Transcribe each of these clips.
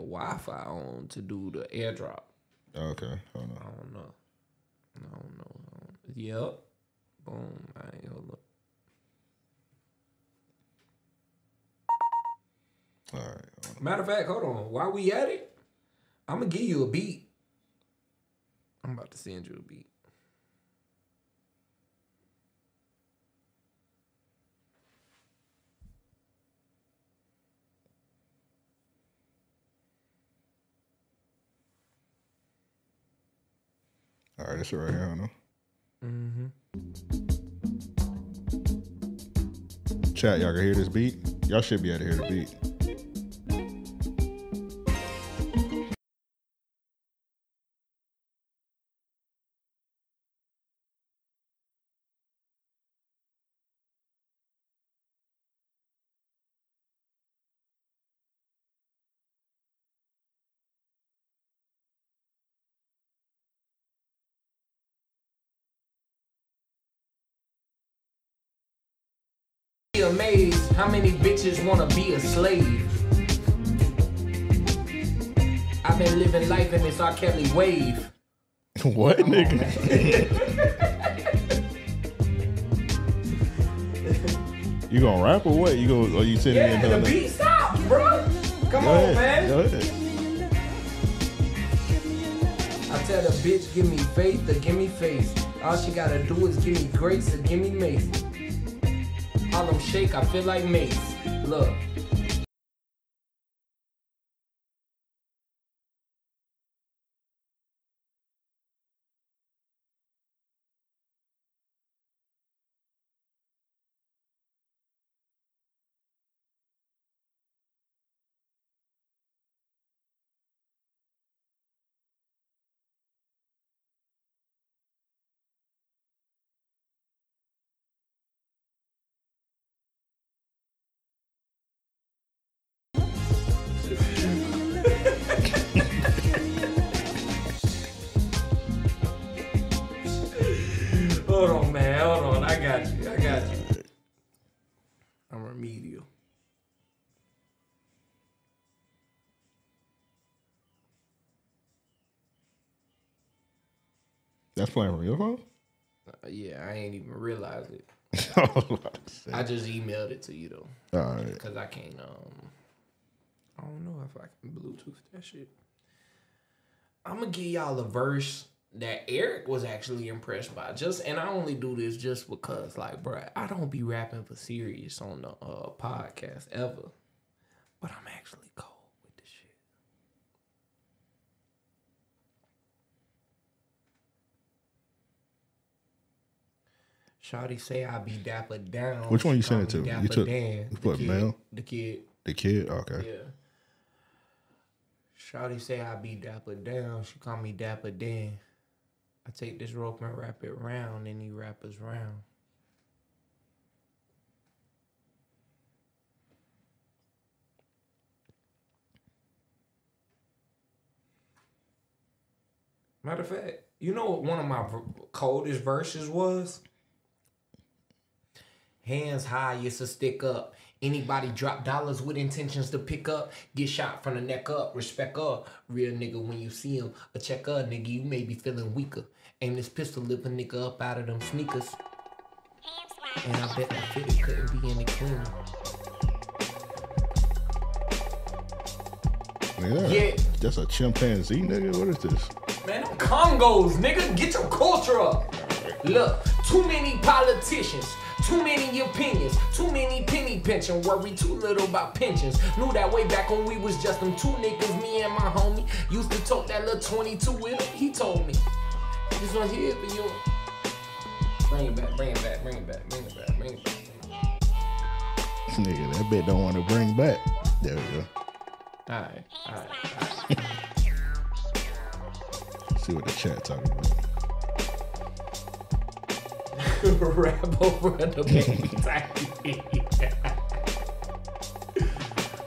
the Wi-Fi on to do the airdrop. Okay, hold on. I don't know. I don't know. I don't- Yep. Boom. I ain't gonna look. All right. hold. Matter of fact, hold on. While we at it, I'm gonna give you a beat. I'm about to send you a beat. All right, this right here. Hold on. Mm-hmm. Chat, y'all can hear this beat. Y'all should be able to hear the beat. Bitches wanna be a slave. I've been living life in this R. Kelly wave. what, nigga? you gonna rap or what? You gonna? Are you sitting Yeah, there? the beat stop, bro. Come Go on, ahead. man. Go ahead. I tell the bitch, give me faith or give me face. All she gotta do is give me grace or give me mace. All them shake, I feel like mace. Look. Got you. I got you. I'm a remedial. That's playing from your phone. Uh, yeah, I ain't even realize it. All I just emailed it to you though, right. because I can't. Um, I don't know if I can Bluetooth that shit. I'm gonna give y'all a verse that Eric was actually impressed by. Just and I only do this just because, like, bruh, I don't be rapping for serious on the uh, podcast ever, but I'm actually cold with this shit. Shawty say I be dapper down. Which one you sent it to? You took- Dan. you The put kid- mail? The kid. The kid. Okay. Yeah. Shawty say I be dapper down. She call me dapper Dan. I take this rope and wrap it round, and he wrap us round. Matter of fact, you know what one of my coldest verses was? Hands high, used to stick up. Anybody drop dollars with intentions to pick up, get shot from the neck up. Respect up, real nigga. When you see him, a check up, nigga. You may be feeling weaker. Aim this pistol, lift a nigga up out of them sneakers. And I bet that fitty couldn't be any cleaner. Yeah. Yeah. That's a chimpanzee, nigga. What is this? Man, them Congos, nigga, get your culture up. Look, too many politicians, too many opinions, too many penny pinching. Worry too little about pensions. Knew that way back when we was just them two niggas, me and my homie. Used to talk that little 22 with him. He told me, this one here for you. Bring it back, bring it back, bring it back, bring it back, bring it back. Nigga, that bitch don't want to bring back. There we go. Alright, alright, alright. See what the chat talking about. Rap over the baby.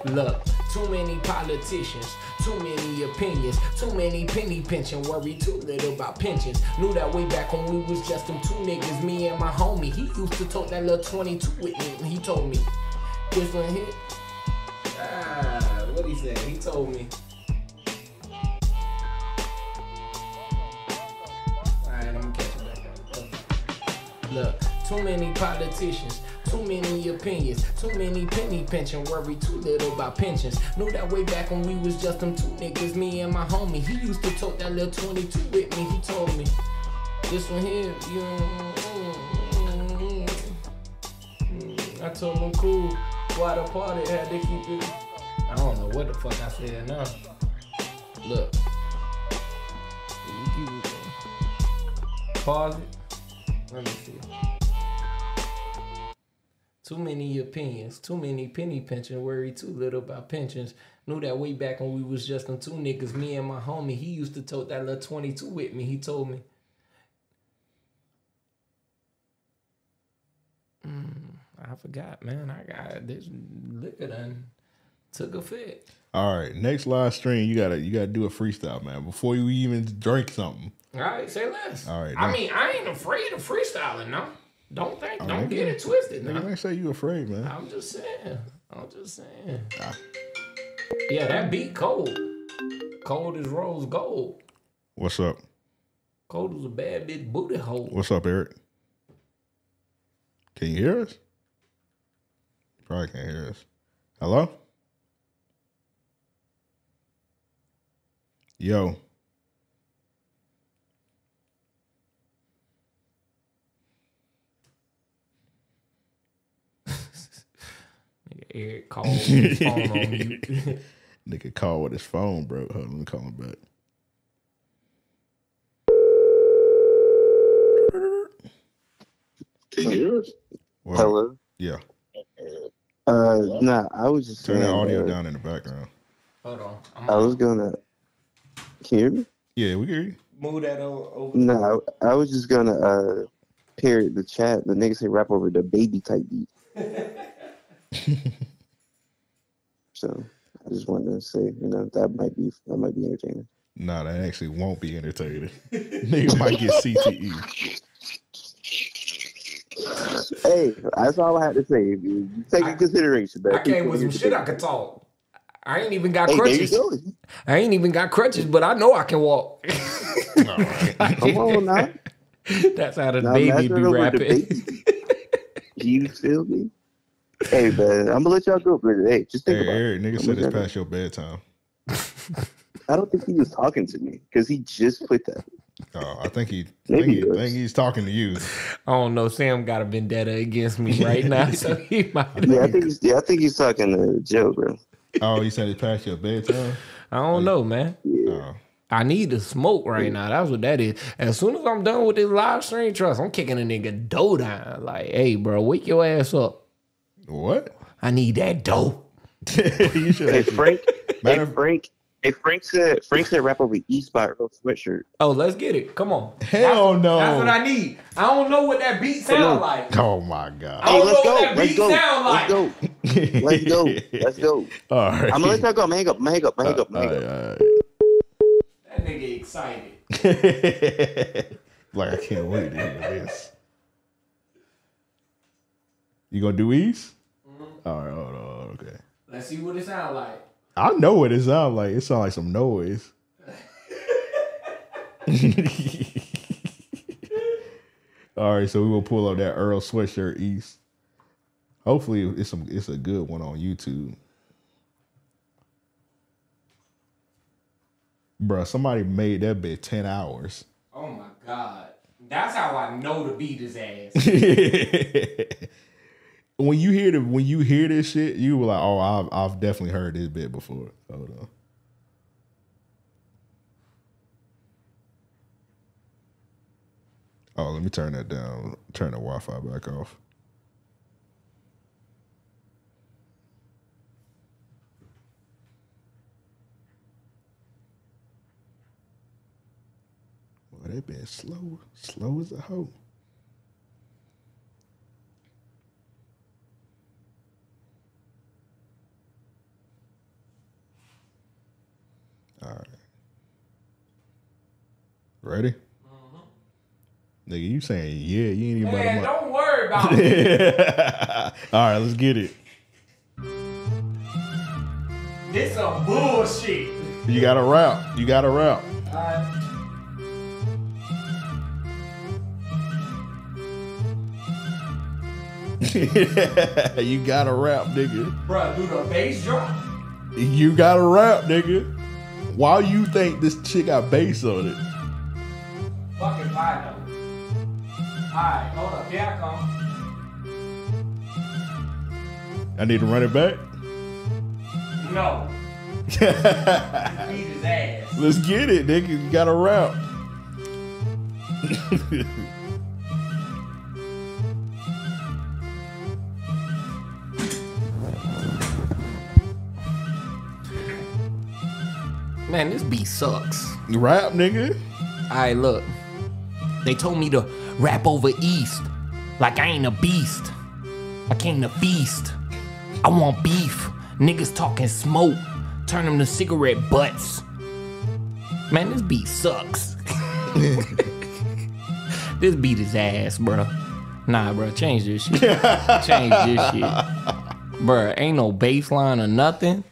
Look, too many politicians, too many opinions, too many penny pinching. Worry too little about pensions. Knew that way back when we was just them two niggas, me and my homie. He used to talk that little 22 with me, and he told me, this one here. Ah, what he said? He told me. Too many politicians, too many opinions, too many penny pinching. Worry too little about pensions. Knew that way back when we was just them two niggas, me and my homie. He used to tote that little 22 with me. He told me, this one here, you. mm, I told him cool. Why the party had to keep it. I don't know what the fuck I said now. Look. Pause it. Let me see. Too many opinions, too many penny pinching, worry too little about pensions. Knew that way back when we was just them two niggas, me and my homie. He used to tote that little 22 with me. He told me. Mm, I forgot, man. I got this liquor done took a fit. All right, next live stream, you gotta you gotta do a freestyle, man. Before you even drink something. All right, say less. All right, I mean, I ain't afraid of freestyling, no. Don't think, don't right, get it twisted, no. ain't say you afraid, man. I'm just saying. I'm just saying. Ah. Yeah, that beat cold. Cold as rose gold. What's up? Cold as a bad bitch booty hole. What's up, Eric? Can you hear us? You probably can't hear us. Hello? Yo. Nigga, Eric called his phone on mute. Nigga call with his phone, bro. Hold on, let me call him back. What? Hello. Yeah. Uh, nah, I was just Turn that saying, audio uh, down in the background. Hold on. I'm I was gonna. Can you hear me? Yeah, we hear you. move that over. No, I, I was just gonna uh pair the chat. The niggas say rap over the baby type beat. so I just wanted to say, you know, that might be that might be entertaining. Nah, that actually won't be entertaining. Nigga might get. CTE. Hey, that's all I had to say. You, you take I- in consideration. But I came with some shit I could talk. I ain't even got Hey, crutches. go. I ain't even got crutches, but I know I can walk. Come on now. That's how the Now, baby master be rapping. baby. You feel me? Hey, man, I'm gonna let y'all go, but hey, just think Hey, about Eric, it. nigga I'm said it's let- past your bedtime. I don't think he was talking to me because he just put that. Oh, I think he, Maybe think, he, he I think he's talking to you. I don't know. Sam got a vendetta against me right now, so he might. Yeah, I think he's, yeah, I think he's talking to Joe, bro. Oh, you said it's past your bedtime? I don't know, man. Oh, I need to smoke right now. That's what that is. As soon as I'm done with this live stream, trust, I'm kicking a nigga dough down. Like, hey, bro, wake your ass up. what? I need that dough. you should Hey actually, Frank, hey Frank, hey Frank said Frank said rap over East by Earl Sweatshirt. Oh, let's get it. Come on. Hell that's, no. That's what I need. I don't know what that beat Come sound like. oh my I God. Hey, don't let's know go, what that let's beat go, sound like. let's go, let's go, let's go. All right. I'm gonna let y'all go. I'm gonna hang up. I'm hang up. I'm hang up. I'm All gonna right, hang up. That nigga excited. like, I can't wait to hear this. You gonna do East? Mm-hmm. All right, hold on, okay. Let's see what it sound like. I know what it sounds like. It sounds like some noise. All right, so we will pull up that Earl Sweatshirt East. Hopefully, it's some it's a good one on YouTube. Bruh, somebody made that bit ten hours. Oh my god. That's how I know to beat his ass. when you hear the when you hear this shit, you were like, "Oh, I've I've definitely heard this bit before." Hold on. Oh, let me turn that down. Turn the Wi-Fi back off. Boy, they been slow, slow as a hoe. All right. Ready? Mm-hmm. Nigga, you saying yeah? You ain't even about Man, to. don't worry about it. All right, let's get it. This some bullshit. You got a rap. You got a rap. Alright. you gotta rap, nigga. Bruh, do the bass drop? You gotta rap, nigga. Why you think this chick got bass on it? Fucking find them. Alright, hold up. Here I come. I need to run it back. No. Beat his ass. Let's get it, nigga. You got a rap. Man, this beat sucks. Rap, nigga. Alright, look. They told me to rap over East. Like I ain't a beast. I came to feast. I want beef. Niggas talking smoke. Turn them to cigarette butts. Man, this beat sucks. this beat is ass, bro. Nah, bro, change this shit. change this shit. Bro, ain't no bass line or nothing.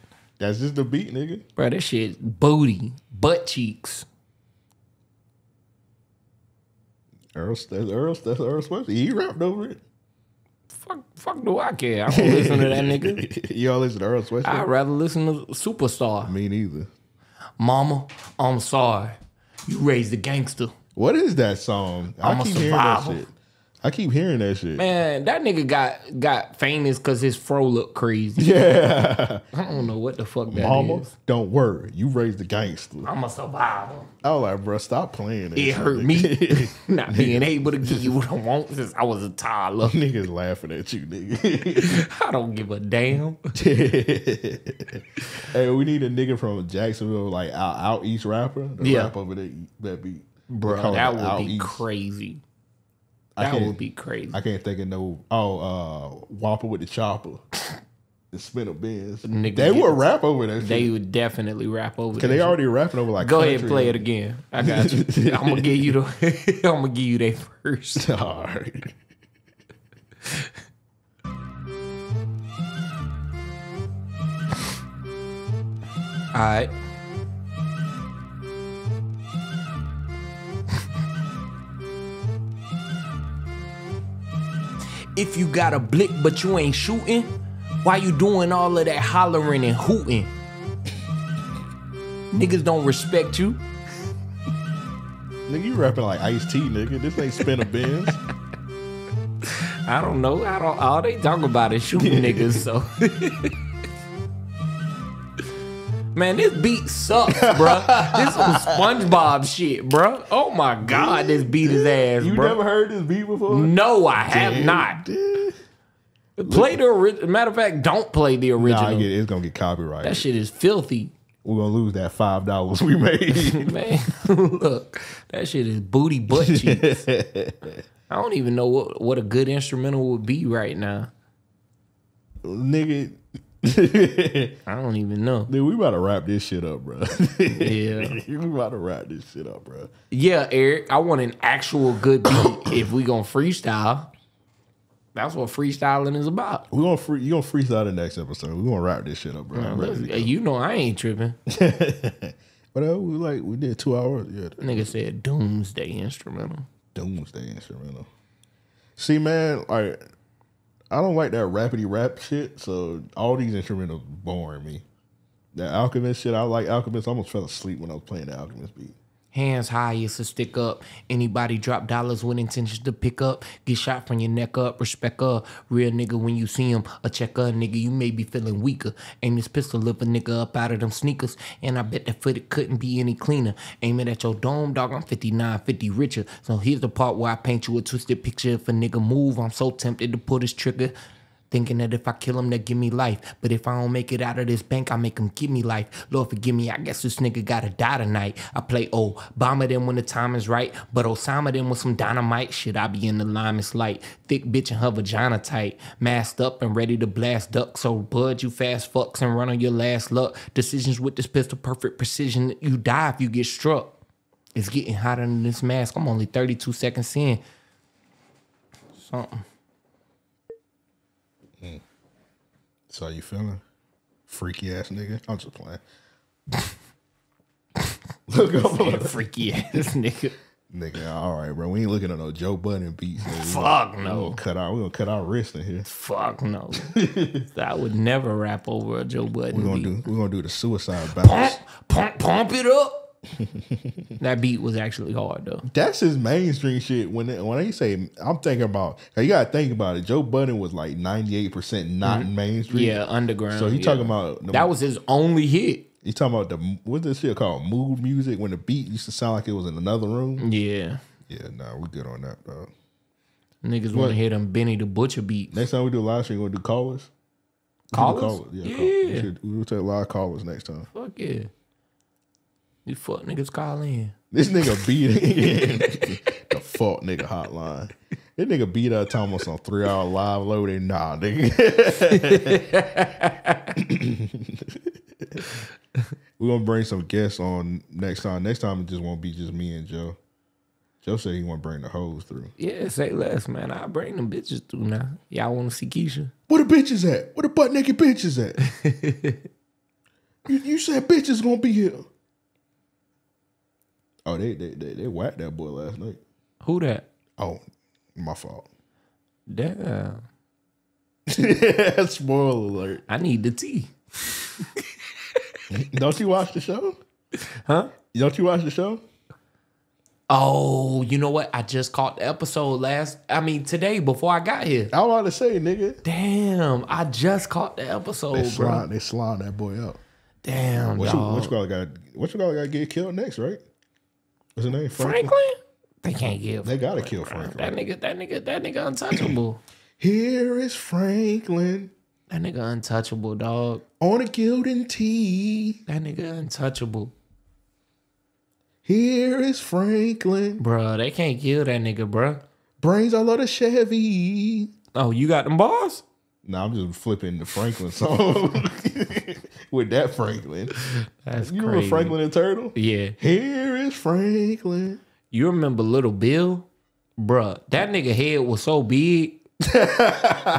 That's just the beat, nigga. Bro, this shit booty, butt cheeks. Earl, that's Earl, that's Earl Sweatshirt. He rapped over it. Fuck, fuck do I care? I don't listen to that nigga. Y'all listen to Earl Sweatshirt? I'd rather listen to Superstar. Me neither. Mama, I'm sorry. You raised a gangster. What is that song? I'm a I keep hearing that shit. I keep hearing that shit. Man, that nigga got got famous because his fro looked crazy. Yeah. I don't know what the fuck that is. Mama, don't worry. You raised a gangster. I'm a survivor. I was like, bro, stop playing that It shit, hurt nigga. me not being able to give you what I want since I was a toddler. Niggas laughing at you, nigga. I don't give a damn. hey, we need a nigga from Jacksonville, like out, out east rapper, to Yeah. rap over that that beat. Bro, call it that Out would be East. crazy. I That would be crazy. I can't think of no. Oh, uh, Whoppa Wit Da Choppa, the Spinabenz. Nigga They would rap over that. They shit. would definitely rap over Cause they shit. already rapping over like. Go ahead, and play it again. I got you. I'm gonna give you the. I'm gonna give you that first. All right. All right. If you got a blick but you ain't shooting, why you doing all of that hollering and hooting? Niggas don't respect you. Nigga, you rapping like Ice T, nigga. This ain't Spinabenz. I don't know. I don't. All they talk about is shooting niggas. So, man, this beat sucks, bruh. This some SpongeBob shit, bruh. Oh my god, this beat his ass, You bruh. never heard this beat before? No, I have Damn, not. Play the original. Matter of fact, don't play the original. Get it. It's gonna get copyrighted. that shit is filthy, We're gonna lose that five dollars we made. man. Look, that shit is booty butt cheeks. I don't even know what, what a good instrumental would be right now. nigga. I don't even know. Dude, we about to wrap this shit up, bro. Yeah. we about to wrap this shit up, bro. Yeah, Eric, I want an actual good beat if we gonna freestyle. That's what freestyling is about. We gonna free. You gonna freestyle the next episode. We gonna wrap this shit up, bro. I'm ready to go. You know I ain't tripping. But uh, we like we did two hours. Yeah, Nigga said doomsday instrumental. doomsday instrumental. See, man, like I don't like that rapidy rap shit. So all these instrumentals boring me. That Alchemist shit, I like Alchemist. I almost fell asleep when I was playing the Alchemist beat. Hands high, it's a stick up. Anybody drop dollars with intentions to pick up. Get shot from your neck up. Respect up. Real nigga when you see him. A checker nigga, you may be feeling weaker. Aim this pistol, lift a nigga up out of them sneakers. And I bet that foot it couldn't be any cleaner. Aim it at your dome, dog. I'm 59, 50 richer. So here's the part where I paint you a twisted picture. If a nigga move, I'm so tempted to pull this trigger. Thinking that if I kill him, they give me life. But if I don't make it out of this bank, I make him give me life. Lord forgive me, I guess this nigga gotta die tonight. I play Obama then when the time is right. But Osama then with some dynamite. Shit, I be in the lime, it's light. Thick bitch and her vagina tight. Masked up and ready to blast duck. So bud, you fast fucks and run on your last luck. Decisions with this pistol, perfect precision. You die if you get struck. It's getting hotter than this mask. I'm only 32 seconds in. Something. So how you feeling? Freaky ass nigga. I'm just playing. Look up. Freaky ass nigga. Nigga, all right, bro. We ain't looking at no Joe Budden beats. Nigga. We Fuck gonna- no. We gonna cut our we gonna cut our wrist in here. Fuck no. I would never rap over a Joe Budden We're gonna beat. do we're gonna do the suicide bounce. Pump, pump, pump it up. That beat was actually hard though. That's his mainstream shit. When they, when they say, I'm thinking about. You gotta think about it. Joe Budden was like 98 percent not mm-hmm. mainstream. Yeah, underground. So he yeah. talking about the, that was his only hit. He talking about the what's this shit called mood music when the beat used to sound like it was in another room. Yeah. Yeah, nah, we good on that. Dog. Niggas want to hear them Benny the Butcher beats. Next time we do a live stream, we're gonna do callers. Do Callers? Yeah, Yeah. call- we, should, we will take a live callers next time. Fuck yeah. These fuck niggas call in. This nigga beat the fuck nigga hotline. This nigga beat our time on three hour live loading. Nah, nigga. We're gonna bring some guests on next time. Next time it just won't be just me and Joe. Joe said he want to bring the hoes through. Yeah, say less, man. I bring them bitches through now. Y'all want to see Keisha? Where the bitches at? Where the butt naked bitches at? you, you said bitches gonna be here. Oh, they they they, they whacked that boy last night. Who that? Oh, my fault. Damn. Spoiler alert. I need the tea. Don't you watch the show? Huh? Don't you watch the show? Oh, you know what? I just caught the episode last. I mean, today before I got here. I want to say, nigga. Damn, I just caught the They episode, bro. slide, they slide that boy up. Damn, What you, what you got? What you got to get killed next, right? What's his name? Franklin? They uh-huh. can't give. They gotta kill Franklin. Franklin. That nigga, that nigga, that nigga untouchable. Here is Franklin that nigga untouchable, dog. on a gilded tee. That nigga untouchable. Here is Franklin. Bruh, they can't kill that nigga, bruh. Brains all of the Chevy. Oh, you got them bars? Nah, I'm just flipping the Franklin song with that Franklin. That's You remember. Franklin and Turtle? Yeah. Here is Franklin. You remember Little Bill? Bruh, that nigga head was so big.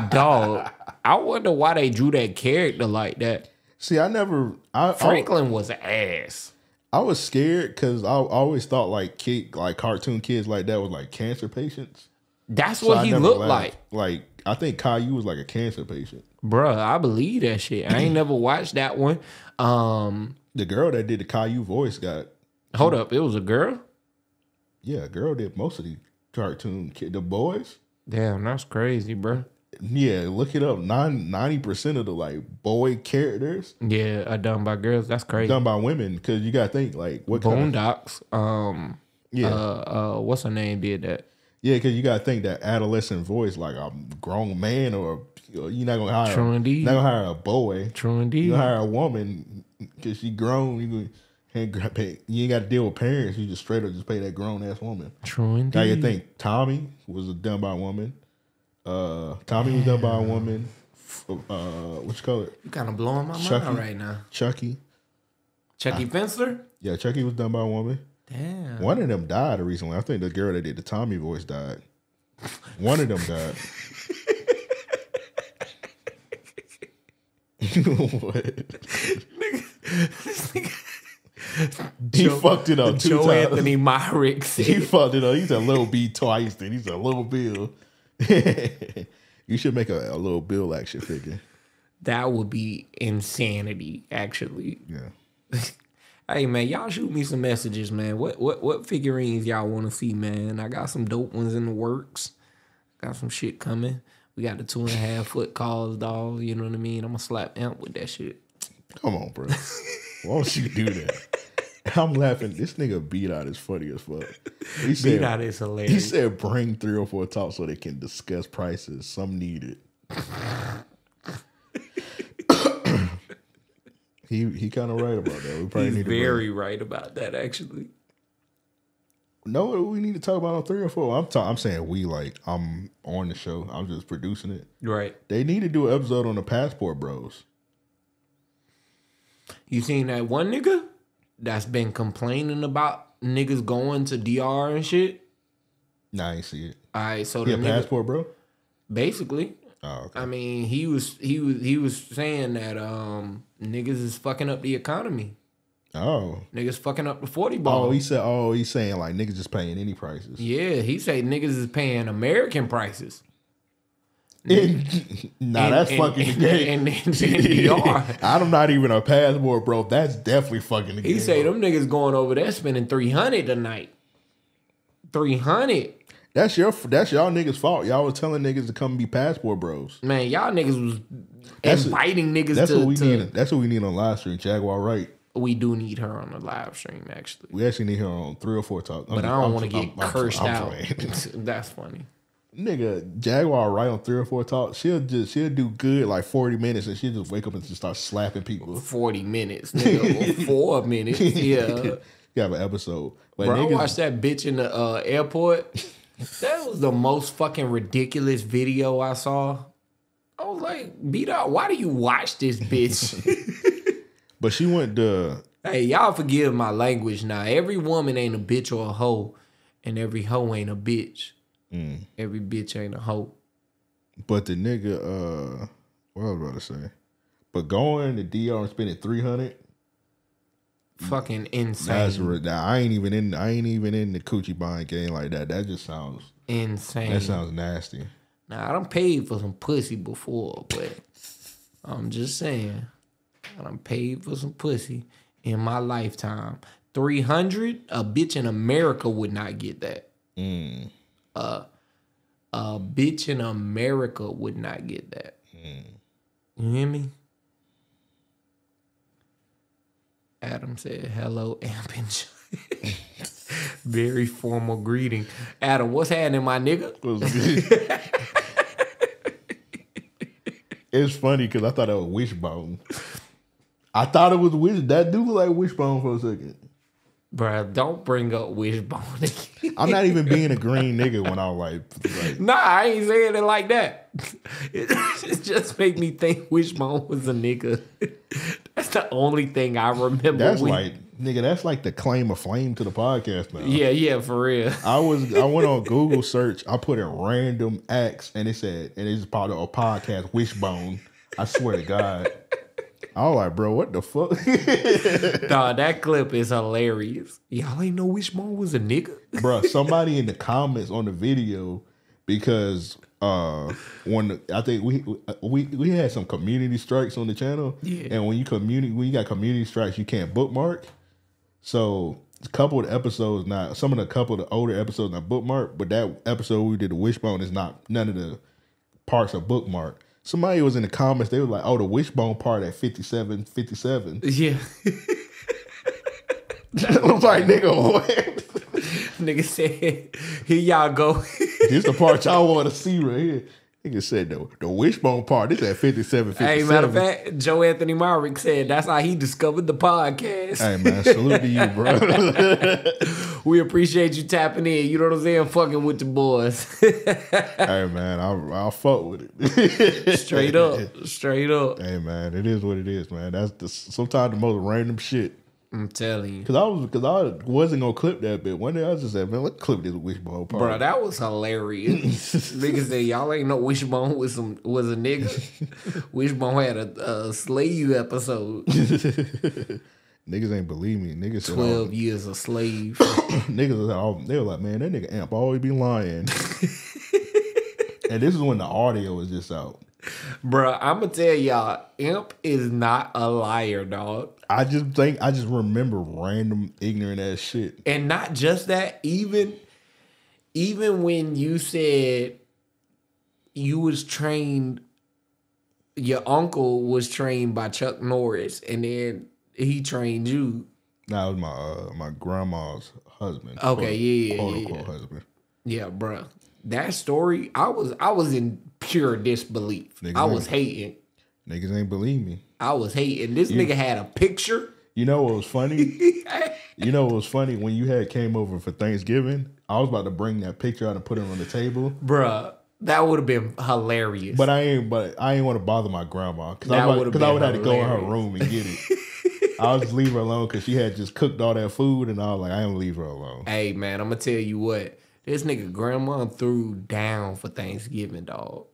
Dog. I wonder why they drew that character like that. See, I never. I I, Franklin was an ass. I was scared because I, I always thought like kid, like cartoon kids like that was like cancer patients. That's So what I he looked laughed. like. Like I think Caillou was like a cancer patient. Bruh, I believe that shit. I ain't never watched that one. Um, The girl that did the Caillou voice got hold up, it was a girl? yeah, a girl did most of the cartoon kid. The boys, Damn, that's crazy, bruh. yeah, look it up. Ninety percent of the like boy characters Yeah, I done by girls. That's crazy. done by women because you got to think like what kind of Um, yeah uh, uh, what's her name did that? Yeah because you got to think that adolescent voice like a grown man or you're not gonna hire True indeed. not gonna hire a boy. True indeed. You gonna hire a woman because she grown. You gonna ain't gra- pay, you ain't got to deal with parents. You just straight up just pay that grown ass woman. True indeed. Now you think Tommy was done by a woman. Uh, Tommy was done by a woman. F- Uh, what you call it? You kind of blowing my Chucky. mind right now. Chucky. Chucky Finster? Yeah, Chucky was done by a woman. Damn. One of them died recently. I think the girl that did the Tommy voice died. One of them died. what? he fucked it up two Joe times. Anthony Myrick He fucked it up. He's a little B twice. Then he's a little Bill. you should make a, a little Bill action figure. that would be insanity, actually. Yeah. Hey man, y'all shoot me some messages, man. What what what figurines y'all want to see, man? I got some dope ones in the works. Got some shit coming. We got the two and a half foot calls, dog. You know what I mean? I'm gonna slap Amp with that shit. Come on, bro. Why don't you do that? I'm laughing. This nigga beat out is funny as fuck. He said, Beat out is hilarious. he said bring three or four talks so they can discuss prices. Some need it. He he kind of right about that. We probably He's need very right about that, actually. No, we need to talk about on three or four. I'm ta- I'm saying we like I'm on the show. I'm just producing it. Right. They need to do an episode on the passport bros. You seen that one nigga that's been complaining about niggas going to DR and shit? Nah, I ain't see it. All right, so the Yeah, nigga, passport bro. basically, Oh, okay. I mean, he was he was he was saying that um niggas is fucking up the economy. Oh. Niggas fucking up the 40 ball. Oh, he said. Oh, he's saying like niggas just paying any prices. yeah, he said niggas is paying American prices. nah, And- that's and- fucking the and- game. and- and. I'm not even a passport, bro. That's definitely fucking the game. He say them niggas going over there spending 300 tonight. 300. That's your. That's y'all niggas' fault. Y'all was telling niggas to come be passport bros. Man, y'all niggas was That's- inviting niggas That's to, what we to- need. That's what we need on live stream. Jaguar Wright. we do need her on the live stream actually. We actually need her on three or four talk. But I don't want to get cursed out. playing. That's funny. Nigga, Jaguar Wright on three or four talks. She'll just she'll do good like forty minutes, and she'll just wake up and just start slapping people. 40 minutes, nigga. four minutes. Yeah. You have an episode, but Bro, I watched that bitch in the uh, airport. That was the most fucking ridiculous video I saw. I was like, beat up. Why do you watch this bitch? but she went to hey, y'all forgive my language now. Every woman ain't a bitch or a hoe, and every hoe ain't a bitch. Every bitch ain't a hoe. But the nigga, uh, what I was about to say? But going to DR and spending three hundred. Fucking insane. That's nah, I ain't even in. I ain't even in the coochie buying game like that. That just sounds. insane. That sounds nasty. Now I don't paid for some pussy before, but I'm just saying, I done paid for some pussy in my lifetime. Three hundred, a bitch in America would not get that. Uh, a bitch in America would not get that. You hear me? Adam said, "Hello, Amp and Joy." Very formal greeting. Adam, what's happening, my nigga? it's funny because I thought it was wishbone. I thought it was wish. That dude was like wishbone for a second. Bruh, don't bring up Wishbone again. I'm not even being a green nigga when I was like, like nah, I ain't saying it like that. It, it just make me think Wishbone was a nigga. That's the only thing I remember. that's we- like nigga. That's like the claim of flame to the podcast now. yeah, yeah, for real. I was I went on Google search. I put in random acts and it said and it's part of a podcast wishbone. I swear to God. I was like, bro, what the fuck? Nah, that clip is hilarious. Y'all ain't know Wishbone was a nigga? bro, somebody in the comments on the video because uh when I think we we we had some community strikes on the channel. Yeah. And when you community when you got community strikes, you can't bookmark. So a couple of the episodes not some of the couple of the older episodes not bookmark, but that episode we did the wishbone is not none of the parts are bookmark. Somebody was in the comments, they were like, oh, the wishbone part at 57, 57. Yeah. I was like, nigga, what? Nigga said, here y'all go. This the part y'all want to see right here. Nigga said the, the wishbone part. This at 57, 57. hey, matter of fact, Joe Anthony Myrick said that's how he discovered the podcast. Hey man, salute to you, bro. We appreciate you tapping in. You know what I'm saying? Fucking with the boys. hey man, I'll, I'll fuck with it. Straight up. Straight up. Hey man, it is what it is, man. That's the, sometimes the most random shit. I'm telling you. Cause I was, cause I wasn't gonna clip that bit. One day I was just said, man, let's clip this wishbone part. Bro, that was hilarious. Niggas said y'all ain't know Wishbone was some was a nigga. Wishbone had a, a slave episode. niggas ain't believe me. Niggas said, Twelve years a slave. niggas was all, they were like, man, that nigga Amp always be lying. and this is when the audio was just out. Bruh, I'ma tell y'all, Imp is not a liar, dog. I just think I just remember random ignorant ass shit. And not just that, even even when you said you was trained your uncle was trained by Chuck Norris and then he trained you. That was my uh, my grandma's husband. Okay, yeah, yeah, quote yeah, unquote yeah. husband. Yeah, bruh. That story, I was I was in pure disbelief. Nigga, I was hating. Niggas ain't believe me. I was hating. This nigga had a picture. You know what was funny? you know what was funny when you had came over for Thanksgiving. I was about to bring that picture out and put it on the table, Bruh, that would have been hilarious. but I ain't. But I ain't want to bother my grandma because I would've because I been would have to go in her room and get it. I was just leave her alone because she had just cooked all that food, and I was like, I ain't leave her alone. Hey man, I'm gonna tell you what. This nigga grandma threw down for Thanksgiving, dog.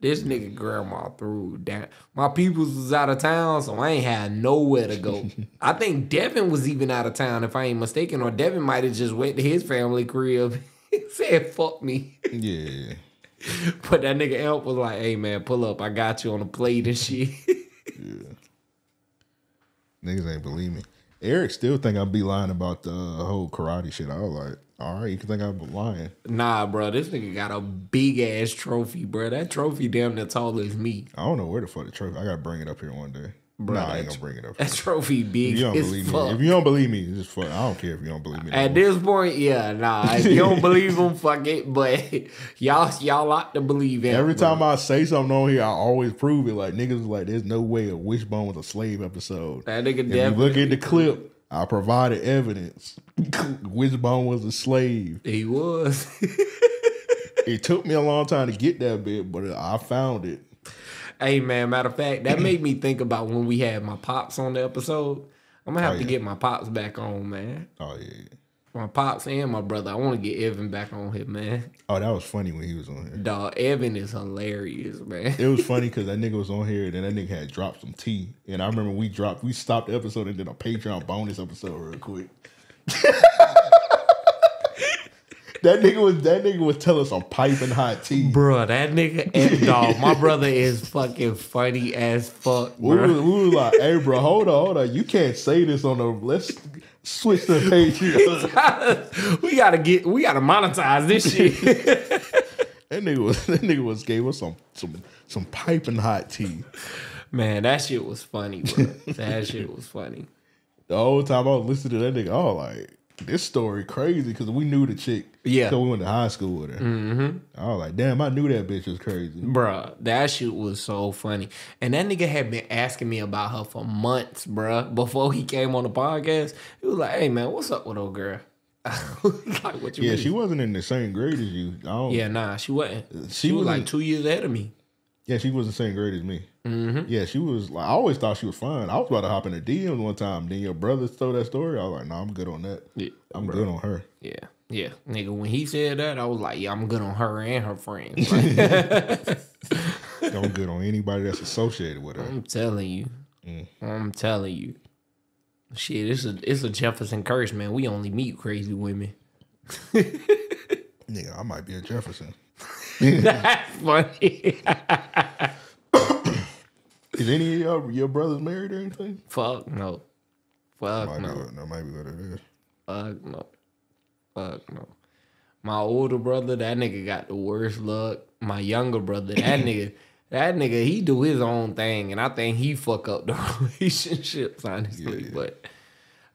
This nigga grandma threw down. My peoples was out of town, so I ain't had nowhere to go. I think Devin was even out of town, if I ain't mistaken, or Devin might have just went to his family crib. said, "Fuck me." Yeah. But that nigga Elp was like, "Hey man, pull up. I got you on the plate and shit." yeah. Niggas ain't believe me. Eric still think I'd be lying about the uh, whole karate shit. I was like, all right, you can think I'm lying. nah, bro, this nigga got a big ass trophy, bro. That trophy damn near tall as me. I don't know where the fuck the trophy. I gotta bring it up here one day. Bruh, nah, I ain't gonna bring it up. That trophy big If you don't as believe fuck. me, if you don't believe me, just fuck. I don't care if you don't believe me. At this point, yeah, nah. If you don't believe him, fuck it. But y'all, y'all like to believe it. Every time I say something on here, I always prove it. Like niggas, like there's no way a Wishbone was a slave episode. that nigga If you definitely look at the clip, I provided evidence. Wishbone was a slave. he was. It took me a long time to get that bit, but I found it. hey man, matter of fact, that made me think about when we had my pops on the episode. I'm gonna have Oh, to get my pops back on, man. Oh yeah. My pops and my brother. I want to get Evan back on here, man. Oh, that was funny when he was on here. Dog, Evan is hilarious, man. It was funny because that nigga was on here and then that nigga had dropped some tea. And I remember we dropped, we stopped the episode and did a Patreon bonus episode real quick. that nigga was that nigga was telling some piping hot tea. Bruh, that nigga, eh, F dog, my brother is fucking funny as fuck, We was, bro. we was like, hey bro, hold on, hold on. You can't say this on the let's switch to Patreon. we gotta get, we gotta monetize this shit. that nigga was that nigga was gave us some some some piping hot tea. Man, that shit was funny, bro. That shit was funny. The whole time I was listening to that nigga, oh like this story crazy because we knew the chick. Yeah. So we went to high school with her. Mm-hmm. I was like, damn, I knew that bitch was crazy. Bruh, that shit was so funny. And that nigga had been asking me about her for months, bruh. Before he came on the podcast, he was like, hey man, what's up with old girl? like, what you Yeah, mean? she wasn't in the same grade as you. I don't, Yeah, nah, she wasn't. She, She was like two years ahead of me. yeah, she was the same grade as me. Mm-hmm. Yeah, she was like, I always thought she was fine. I was about to hop in the DMs one time. Then your brother told that story. I was like, nah, I'm good on that. Yeah, I'm good on her. Yeah, yeah, nigga. When he said that, I was like, yeah, I'm good on her and her friends. Like, I'm good on anybody that's associated with her. I'm telling you, Mm. I'm telling you. Shit, it's a it's a Jefferson curse, man. We only meet crazy women. Nigga, I might be a Jefferson. That's funny. Is any of your, your brothers married or anything? Fuck no. Fuck Might no. be, that might be what it is. Fuck no. Fuck no. My older brother, that nigga got the worst luck. My younger brother, that nigga, that nigga, he do his own thing, and I think he fuck up the relationships, honestly. Yeah. But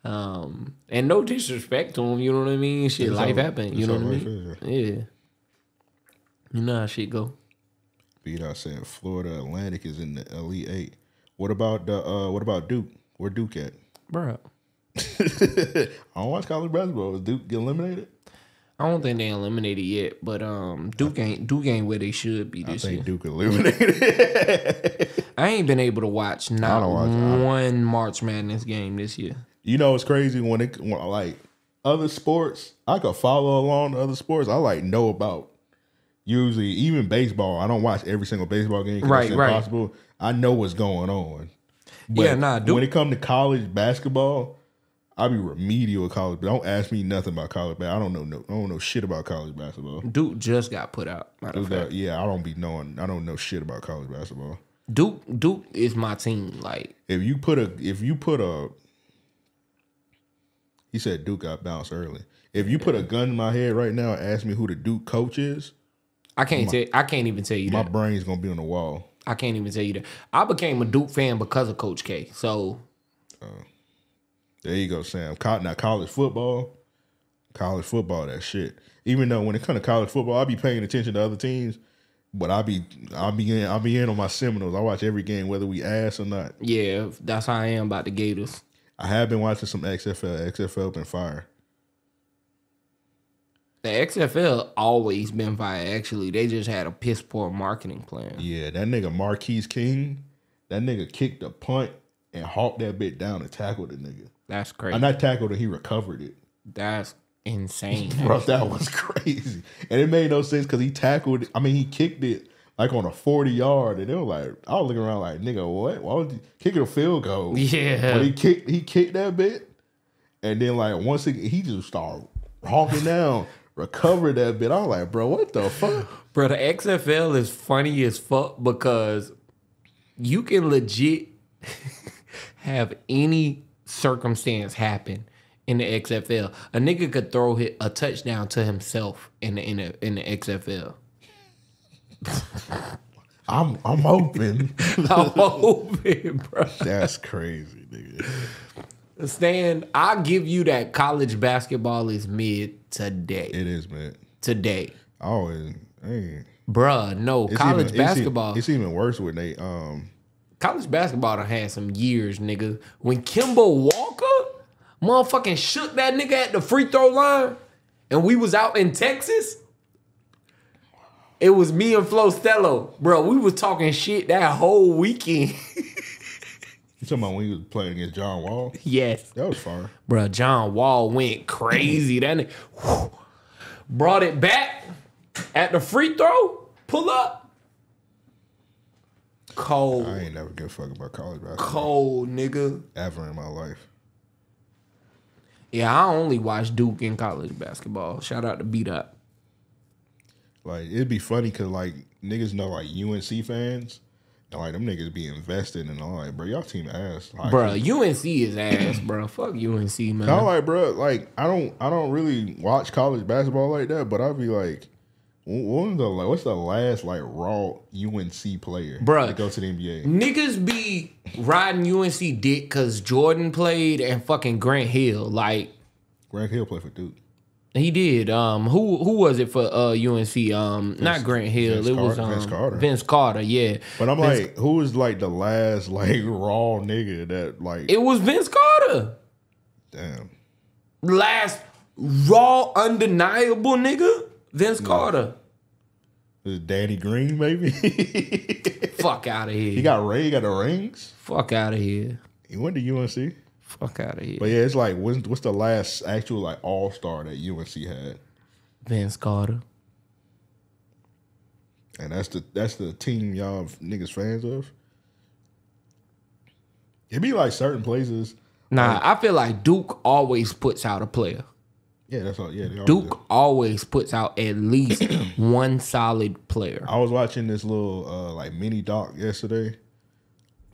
um, and no disrespect to him, you know what I mean? Shit, That's life how- happen, you know what I mean? Yeah. You know how shit go. Beat I said Florida Atlantic is in the Elite Eight. What about the uh what about Duke? Where Duke at? Bro. I don't watch college basketball. Is Duke get eliminated? I don't think they eliminated yet, but um, Duke ain't Duke ain't where they should be I this year. think Duke eliminated. I ain't been able to watch not watch- one March Madness game this year. you know it's crazy when it when I like other sports, I could follow along to other sports. I like know about usually even baseball. I don't watch every single baseball game. Right, that's right. I know what's going on. But Yeah, nah, Duke- when it come to college basketball, I be remedial at college. But don't ask me nothing about college. But I don't know. No, I don't know shit about college basketball. Duke just got put out. Matter of Dude, fact. that- yeah, I don't be knowing. I don't know shit about college basketball. Duke Duke is my team. Like If you put a, if you put a, he said Duke got bounced early. If you put a gun in my head right now and ask me who the Duke coach is, I can't tell. I can't even tell you my that. brain's gonna be on the wall. I can't even tell you that. I became a Duke fan because of Coach K. So oh. There you go, Sam. Now college football, college football, that shit. Even though when it comes to college football, I be paying attention to other teams, but I be I be in I be in on my Seminoles. I watch every game whether we ass or not. yeah, that's how I am about the Gators. I have been watching some XFL. XFL been fire. The XFL always been fire. Actually, they just had a piss poor marketing plan. Yeah, that nigga Marquette King, that nigga kicked a punt and hawked that bit down and tackled the nigga. That's I crazy. not tackled it, he recovered it. That's insane. Bro, that was crazy. And it made no sense because he tackled it. I mean, he kicked it, like on a 40 yard, and they were like, I was looking around like, nigga, what? Why would you kick a field goal? Yeah. But he kicked he kicked that bit, and then like once he, he just started honking down, recovered that bit. I was like, bro, what the fuck? Bro, the XFL is funny as fuck because you can legit have any circumstance happen in the XFL. A nigga could throw a touchdown to himself in the in the, in the XFL. I'm I'm hoping. I'm hoping, bro. That's crazy, nigga. Stan, I'll give you that college basketball is mid today. It is, man. Today. I always, hey, Bruh, no, it's college even- it's basketball. It's, even worse when they um. College basketball done had some years, nigga. When Kemba Walker motherfucking shook that nigga at the free throw line and we was out in Texas, it was me and Flo Stello. Bro, we was talking shit that whole weekend. You talking about when he was playing against John Wall? yes. That was fire. Bro, John Wall went crazy. That nigga whew, brought it back at the free throw, pull up. Cold. I ain't never give a fuck about college basketball Cold, nigga. ever in my life. Yeah, I only watch Duke in college basketball. Shout out to Beat Up. Like it'd be funny because like niggas know like UNC fans, and like them niggas be invested and all like, bro, y'all team ass. Like, Bro, UNC is ass, bro. Fuck UNC, man. I'm like, bro, like I don't, I don't really watch college basketball like that, but I'd be like, when's the like, what's the last like raw UNC player Bruh. to go to the NBA? Niggas be riding UNC dick because Jordan played and fucking Grant Hill. Like, Grant Hill played for Duke. he did. Um, who who was it for uh UNC? Um, not Grant Hill. Vince it was um, Vince Carter. Vince Carter. Yeah, But I'm Vince- like, who is like the last like raw nigga that like, it was Vince Carter. damn. Last raw, undeniable nigga, Vince Carter. Is Danny Green maybe? Fuck out of here. he got Ray. he got the rings. Fuck out of here. He went to UNC. Fuck out of here. But yeah, it's like what's, what's the last actual like all star that UNC had, Vince Carter. and that's the that's the team y'all niggas fans of. It be like certain places. Nah, I feel like Duke always puts out a player. Yeah, that's all. Yeah, always Duke do. always puts out at least one solid player. I was watching this little uh like mini doc yesterday.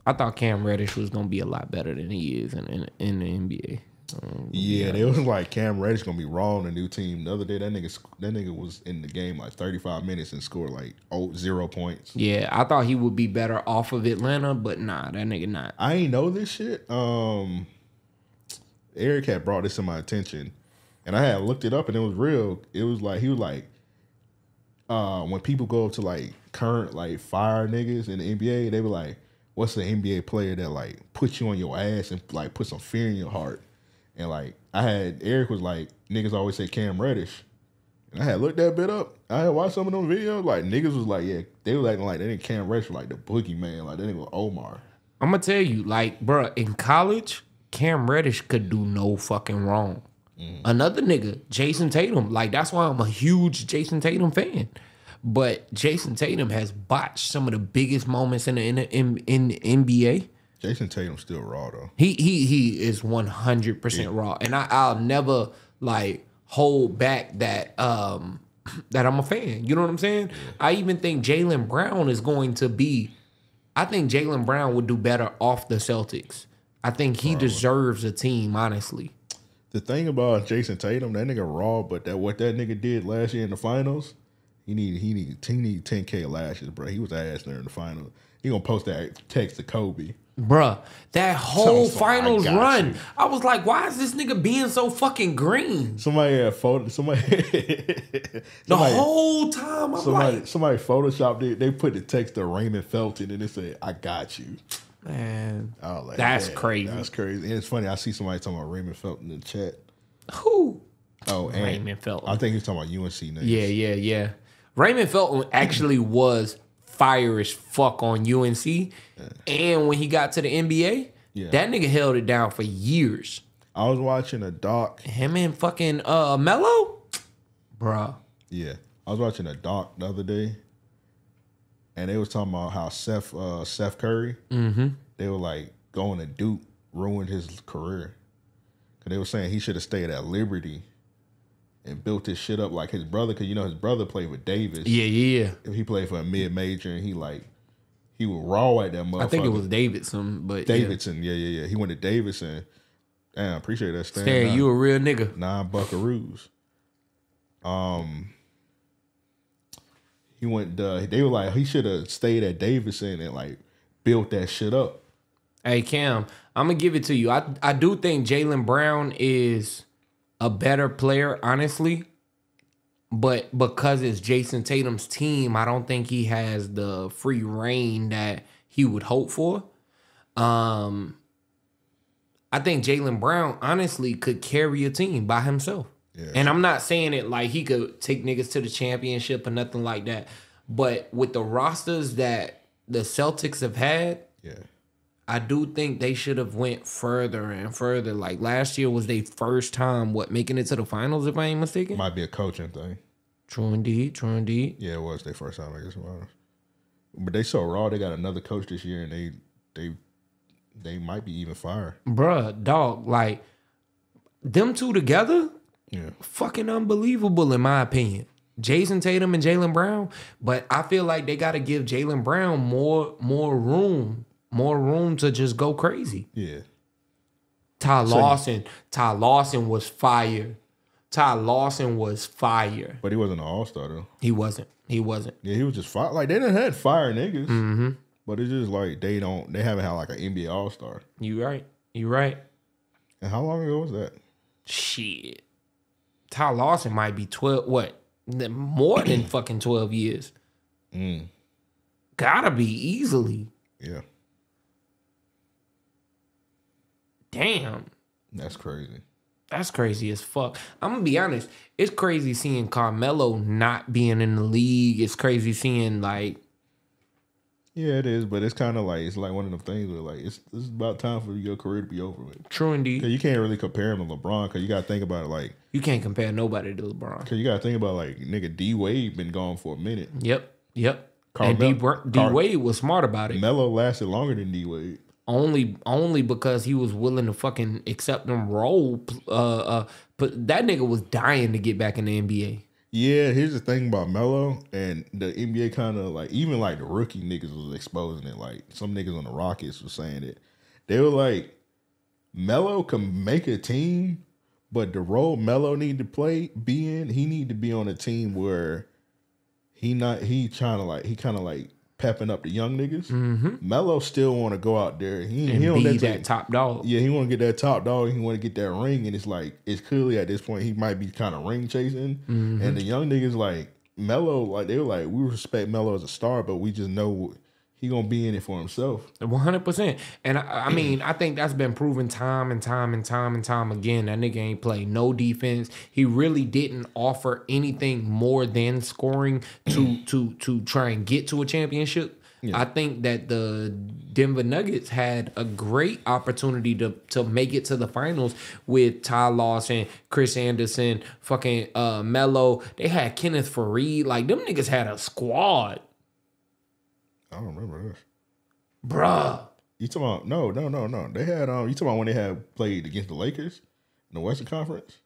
I thought Cam Reddish was gonna be a lot better than he is in in, in the NBA. Um, Yeah, they was like Cam Reddish gonna be raw on the new team. The other day, that nigga that nigga was in the game like thirty five minutes and scored like oh, zero points. yeah, I thought he would be better off of Atlanta, but nah, that nigga not. I ain't know this shit. Um, Eric had brought this to my attention, and I had looked it up, and it was real. It was like he was like, uh, when people go up to like current like fire niggas in the NBA, they were like, "What's the NBA player that like put you on your ass and like put some fear in your heart?" And like I had Eric was like, "Niggas always say Cam Reddish." And I had looked that bit up. I had watched some of them videos. Like niggas was like, yeah, they were acting like they didn't Cam Reddish like the boogeyman, like they didn't go Omar. I'm gonna tell you, like, bruh, in college, Cam Reddish could do no fucking wrong. Another nigga, Jayson Tatum, like that's why I'm a huge Jayson Tatum fan. But Jayson Tatum has botched some of the biggest moments in the in the, in, in the NBA. Jayson Tatum's still raw though. He he he is one hundred percent raw, and I, I'll never like hold back that um that I'm a fan. You know what I'm saying? I even think Jaylen Brown is going to be. I think Jaylen Brown would do better off the Celtics. I think he deserves a team, honestly. The thing about Jayson Tatum, that nigga raw, but that what that nigga did last year in the finals, he need he need he need 10k lashes, bro. He was ass there in the finals. He gonna post that text to Kobe. Bruh, that whole like, I finals got run, you. I was like, why is this nigga being so fucking green? Somebody had photo. Somebody. The whole time, I'm somebody, like, somebody photoshopped it. They put the text to Raymond Felton and they said, "I got you." Man, was like, That's "Damn, crazy." That's crazy. And it's funny. I see somebody talking about Raymond Felton in the chat. who? Oh, and Raymond Felton. I think he's talking about UNC niggas. Yeah, yeah, yeah. Raymond Felton actually was fire as fuck on UNC. And when he got to the NBA, Yeah. that nigga held it down for years. I was watching a doc. Him and fucking uh Melo? Bruh. Yeah, I was watching a doc the other day, and they was talking about how Seth uh, Seth Curry, Mm-hmm. they were like going to Duke ruined his career. Cause they were saying he should have stayed at Liberty and built his shit up like his brother. Cause you know his brother played with Davis. Yeah, yeah. Yeah. If he played for a mid major and he like he was raw at that motherfucker. I think it was Davidson, but Davidson. Yeah, yeah, yeah. He went to Davidson. Damn, appreciate that. Yeah. Stan. Stan, you a real nigga. nine buckaroos. Um, he went. Uh, they were like he should have stayed at Davidson and like built that shit up. Hey Cam, I'm gonna give it to you. I I do think Jaylen Brown is a better player, honestly. But because it's Jayson Tatum's team, I don't think he has the free reign that he would hope for. Um I think Jaylen Brown honestly could carry a team by himself. Yeah. And I'm not saying it like he could take niggas to the championship or nothing like that. But with the rosters that the Celtics have had, Yeah, I do think they should have went further and further. Like last year was their first time, what making it to the finals, if I ain't mistaken. might be a coaching thing. true indeed, true indeed. Yeah, it was their first time. I guess. But they so raw. They got another coach this year, and they they they might be even fired. Bruh, dog, like them two together, Yeah, fucking unbelievable in my opinion. Jayson Tatum and Jaylen Brown, but I feel like they got to give Jaylen Brown more more room, more room to just go crazy. yeah. Ty Lawson, Ty Lawson was fire. Ty Lawson was fire. But he wasn't an all star though. He wasn't. He wasn't. Yeah, he was just fire. Like they didn't had fire niggas. Mm-hmm. But it's just like they don't. They haven't had like an NBA all star. You right. You right. And how long ago was that? Shit. Ty Lawson might be 12, what? More than fucking 12 years. Mm. Gotta be easily. Yeah, Damn. that's crazy. That's crazy as fuck. I'm gonna be honest. It's crazy seeing Carmelo not being in the league. It's crazy seeing like Yeah, it is, but it's kind of like it's like one of them things where like it's it's about time for your career to be over with. true indeed. you can't really compare him to LeBron because you got to think about it like You can't compare nobody to LeBron. because you got to think about like nigga D Wade been gone for a minute. Yep. Yep. Carmel- and D, Br- D Car- Wade was smart about it. Melo lasted longer than D Wade. only only because he was willing to fucking accept them role. Uh, uh, but that nigga was dying to get back in the NBA. Yeah, here's the thing about Melo and the NBA kind of like even like the rookie niggas was exposing it. Like some niggas on the Rockets was saying it. They were like, Melo can make a team, but the role Melo need to play be in, he need to be on a team where he not he trying to like he kind of like pepping up the young niggas. Melo still want to go out there. He, Mm-hmm. And he don't be that top dog. yeah, he want to get that top dog. He want to get that ring, and it's like it's clearly at this point he might be kind of ring chasing. Mm-hmm. And the young niggas like Melo, like they were like we respect Melo as a star, but we just know he gonna be in it for himself. One hundred percent, and I, I mean, I think that's been proven time and time and time and time again. That nigga ain't played no defense. He really didn't offer anything more than scoring to to to try and get to a championship. I think that the Denver Nuggets had a great opportunity to to make it to the finals with Ty Lawson, Chris Andersen, fucking uh Melo. They had Kenneth Faried. Like them niggas had a squad, I don't remember this. bruh. You talking about no, no, no, no. They had um. You talking about when they had played against the Lakers in the Western Conference?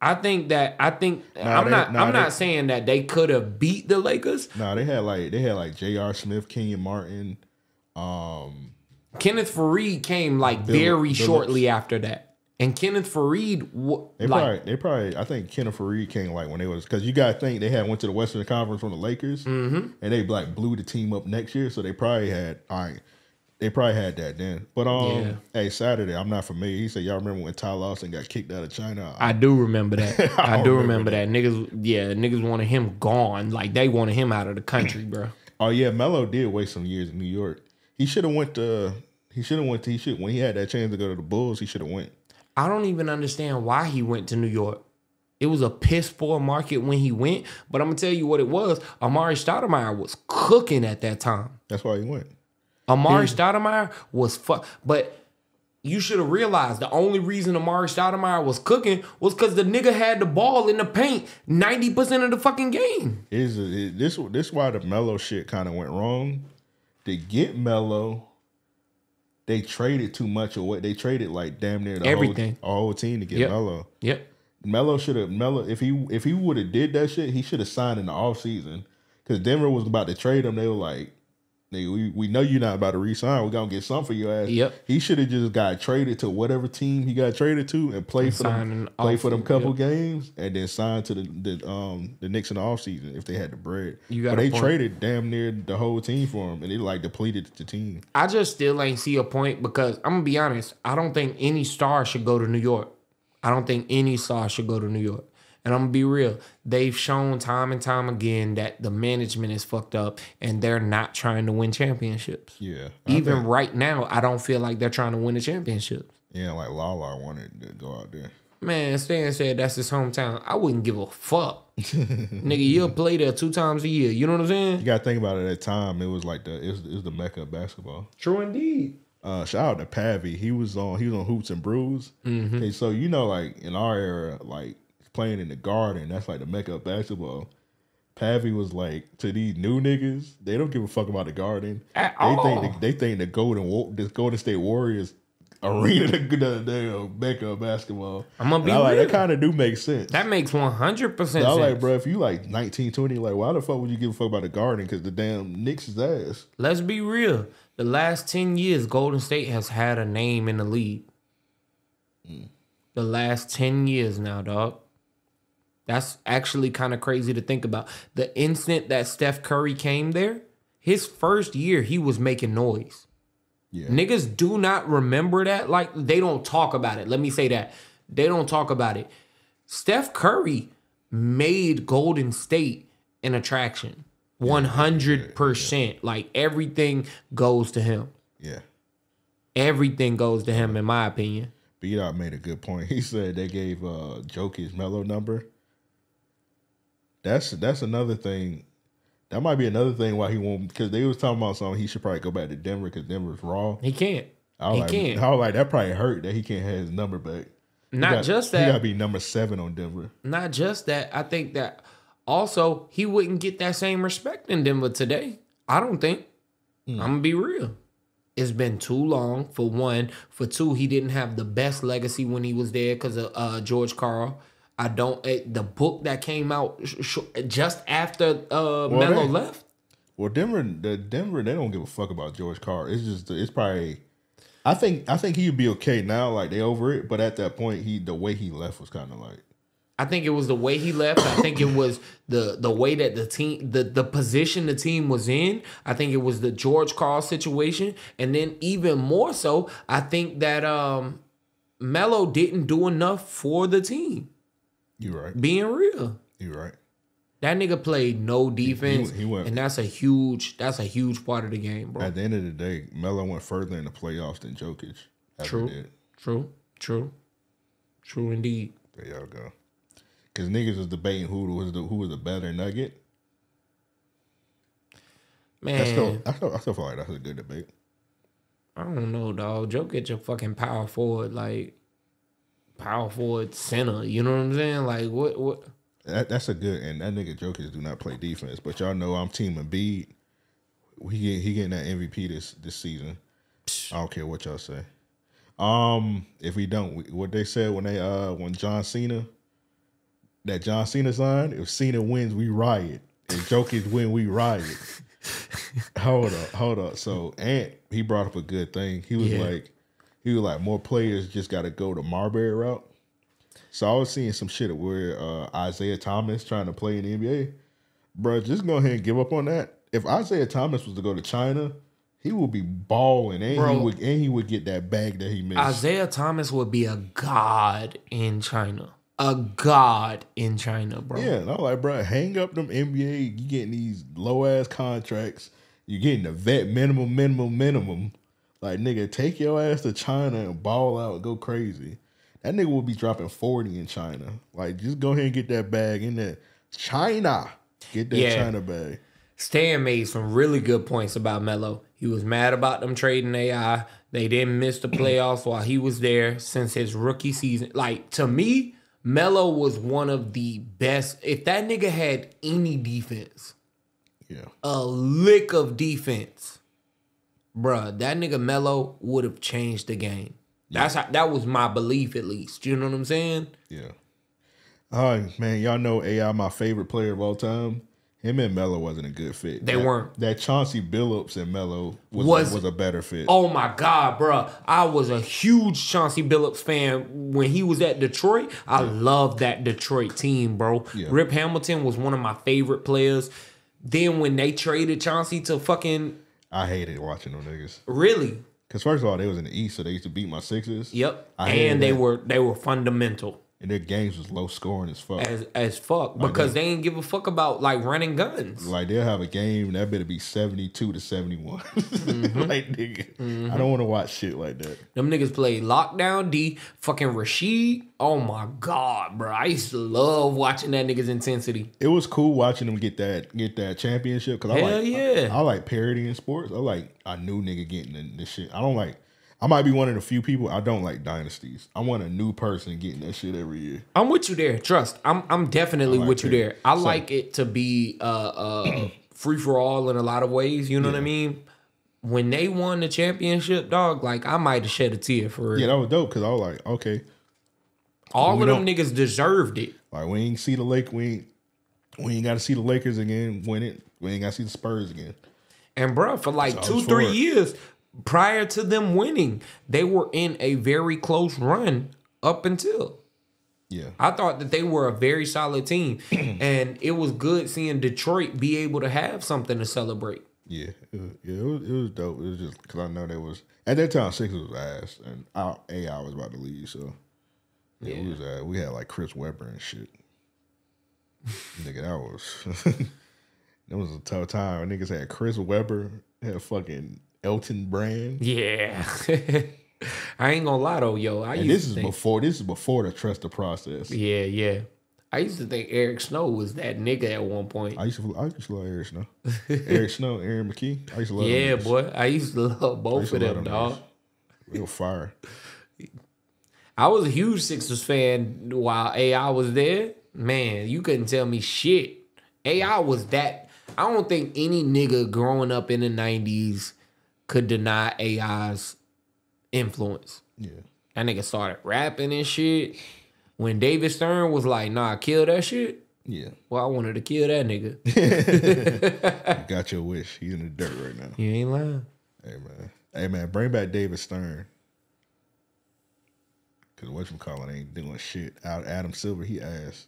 I think that I think Nah, I'm they- not nah, I'm they- not saying that they could have beat the Lakers. No, they had like they had like J.R. Smith, Kenyon Martin. Um, Kenneth Faried came like Bill- very Billups. shortly after that, and Kenneth Faried w- they like probably they probably I think Kenneth Faried came like when they was because you got to think they had went to the Western Conference from the Lakers Mm-hmm. and they like blew the team up next year, so they probably had all right. They probably had that then. But um, Yeah. hey, Saturday, I'm not familiar. He said, "Y'all remember when Ty Lawson got kicked out of China?" I do remember that. I, don't do remember remember that. Niggas, yeah, niggas wanted him gone. Like they wanted him out of the country, bro. Oh yeah, Melo did waste some years in New York. He should have went to. He should have went to. He should when he had that chance to go to the Bulls. He should have went. I don't even understand why he went to New York. It was a piss poor market when he went, but I'm gonna tell you what it was. Amar'e Stoudemire was cooking at that time. That's why he went. Amar'e Stoudemire was fuck, but you should have realized the only reason Amar'e Stoudemire was cooking was because the nigga had the ball in the paint 90% of the fucking game. Is it, this this why the Melo shit kind of went wrong? To get Melo, they traded too much or what they traded like damn near the Everything. whole, whole team to get Yep. Melo. Yep. Melo should have Melo if he if he would have did that shit, he should have signed in the offseason. Cause Denver was about to trade him. They were like, nigga, we, we know you're not about to resign. We're gonna get something for your ass. Yep. He should have just got traded to whatever team he got traded to and play for them play for them couple yep. games and then sign to the, the um the Knicks in the offseason if they had the bread. You got but they point. traded damn near the whole team for him and it like depleted the team. I just still ain't see a point because I'm gonna be honest. I don't think any star should go to New York. I don't think any star should go to New York. And I'm gonna be real. They've shown time and time again that the management is fucked up and they're not trying to win championships. Yeah. I Even think- right now, I don't feel like they're trying to win a championship. yeah, like Lala wanted to go out there. Man, Stan said that's his hometown. I wouldn't give a fuck. Nigga, you'll play there two times a year. You know what I'm saying? You gotta think about it at that time, it was like the it was, it was the mecca of basketball. True indeed. Uh, shout out to Pavi. He was on he was on Hoops and Brews. Mm-hmm. Okay, so you know, like in our era, like playing in the garden, that's like the mecca of basketball. Pavi was like to these new niggas, they don't give a fuck about the garden. At they all. think the, they think the golden the Golden State Warriors arena the, the, the mecca of basketball. I'ma be And like that kind of do make sense. That makes 100% I sense. was like, bro, if you like 19, 20, like why the fuck would you give a fuck about the garden? Because the damn Knicks is ass. Let's be real. The last 10 years, Golden State has had a name in the league. Mm. The last 10 years now, dog. That's actually kind of crazy to think about. The instant that Steph Curry came there, his first year, he was making noise. Yeah. Niggas do not remember that. Like, they don't talk about it. Let me say that. They don't talk about it. Steph Curry made Golden State an attraction. 100%. Like, everything goes to him. Yeah. Everything goes to him, in my opinion. B Dot made a good point. He said they gave uh Jokic's mellow number. That's that's another thing. That might be another thing why he won't because they was talking about something he should probably go back to Denver because Denver's raw. He can't. I was he like, can't. I was like that probably hurt that he can't have his number back. Not got- just that. He gotta be number seven on Denver. Not just that. I think that also he wouldn't get that same respect in Denver today. I don't think. I'm gonna be real. It's been too long. For one, for two, he didn't have the best legacy when he was there because of uh, George Karl. I don't. eh, the book that came out sh- sh- just after uh, Melo they- left. Well, Denver, the Denver, they don't give a fuck about George Karl. It's just, it's probably. I think, I think he'd be okay now. Like they over it, but at that point, he the way he left was kind of like. I think it was the way he left. I think it was the the way that the team the the position the team was in. I think it was the George Karl situation, and then even more so, I think that um Melo didn't do enough for the team. You right. Being real, You right. that nigga played no defense, he went- and that's a huge that's a huge part of the game, bro. At the end of the day, Melo went further in the playoffs than Jokic. True. Did. True, true, true indeed. There y'all go. Because niggas was debating who was the who was the better Nugget. I Man, still, I still, I still feel like that's a good debate. I don't know, dog. Jokic a fucking power forward, like power forward center. You know what I'm saying? Like what? What? That, that's a good, and that nigga Jokic do not play defense. But y'all know I'm team Embiid. He get, he getting that MVP this this season. I don't care what y'all say. Um, if we don't, we, what they said when they uh when John Cena, that John Cena sign, if Cena wins, we riot. If Jokic win, we riot. hold up, hold up. So Ant, he brought up a good thing. He was Yeah. like, he was like, more players just got to go the Marbury route. So I was seeing some shit where uh, Isaiah Thomas trying to play in the NBA. Bro, just go ahead and give up on that. If Isaiah Thomas was to go to China, he would be balling and Bro. he would and he would get that bag that he missed. Isaiah Thomas would be a god in China. A god in China, bro. yeah, and I'm like, bro, hang up them NBA. You getting these low ass contracts. You're getting the vet minimum, minimum, minimum. Like nigga, take your ass to China and ball out, go crazy. That nigga will be dropping forty in China. Like, just go ahead and get that bag in there. China, get that Yeah. China bag. Stan made some really good points about Melo. He was mad about them trading AI. They didn't miss the playoffs while he was there since his rookie season. Like to me, Melo was one of the best. If that nigga had any defense, Yeah. a lick of defense, bruh, that nigga Melo would have changed the game. That's how, that was my belief, at least. You know what I'm saying? Yeah. Oh man, y'all know AI my favorite player of all time. Him and Melo wasn't a good fit. They That- weren't. That Chauncey Billups and Melo was Was- was, a better fit. Oh my God, bruh. I was a huge Chauncey Billups fan when he was at Detroit. I loved that Detroit team, bro. Yeah. Rip Hamilton was one of my favorite players. Then when they traded Chauncey to fucking I hated watching them niggas. really, Cause first of all, they was in the East, so they used to beat my Sixers. yep. I and they that. were they were fundamental. And their games was low scoring as fuck. as as fuck because they ain't give a fuck about like running guns. like they'll have a game that better be seventy two to seventy one. Mm-hmm. like nigga, I mm-hmm. don't want to watch shit like that. Them niggas play lockdown D, fucking Rasheed. Oh my god, bro! I used to love watching that nigga's intensity. It was cool watching them get that get that championship because I Hell like yeah. I, I like parody in sports. I like a new nigga getting in this shit. I don't like. I might be one of the few people I don't like dynasties. I want a new person getting that shit every year. I'm with you there. Trust. I'm I'm definitely like with you it. there. I So- like it to be uh uh free for all in a lot of ways. You know what I mean? When they won the championship, dog, like I might have shed a tear for real. Yeah, that was dope because I was like, okay, all of them niggas deserved it. like we ain't see the Lake, we ain't we ain't got to see the Lakers again win it. We ain't got to see the Spurs again. And bro, for like two, three years prior to them winning, they were in a very close run up until. Yeah, I thought that they were a very solid team. and it was good seeing Detroit be able to have something to celebrate. yeah, it was, yeah. It was, it was dope. It was just because I know there was at that time Sixers was ass and our AI was about to leave, so yeah, we was uh, we had like Chris Webber and shit. Nigga, that was that was a tough time. Niggas had Chris Webber, had fucking Elton Brand. Yeah. I ain't gonna lie though, yo. I And used this to is think, before this is before the trust the process. Yeah, yeah. I used to think Eric Snow was that nigga at one point. I used to I used to love Eric Snow. Eric Snow, Aaron McKie. I used to love yeah, boy. I used to love both used of love them, them dog. Real fire. I was a huge Sixers fan while AI was there. Man, you couldn't tell me shit. AI was that. I don't think any nigga growing up in the 90s could deny AI's influence. Yeah. That nigga started rapping and shit. When David Stern was like, nah, kill that shit. Yeah. Well, I wanted to kill that nigga. You got your wish. He's in the dirt right now. You ain't lying. Hey man. Hey man, bring back David Stern. Cause what you calling ain't doing shit. Out Adam Silver, he ass.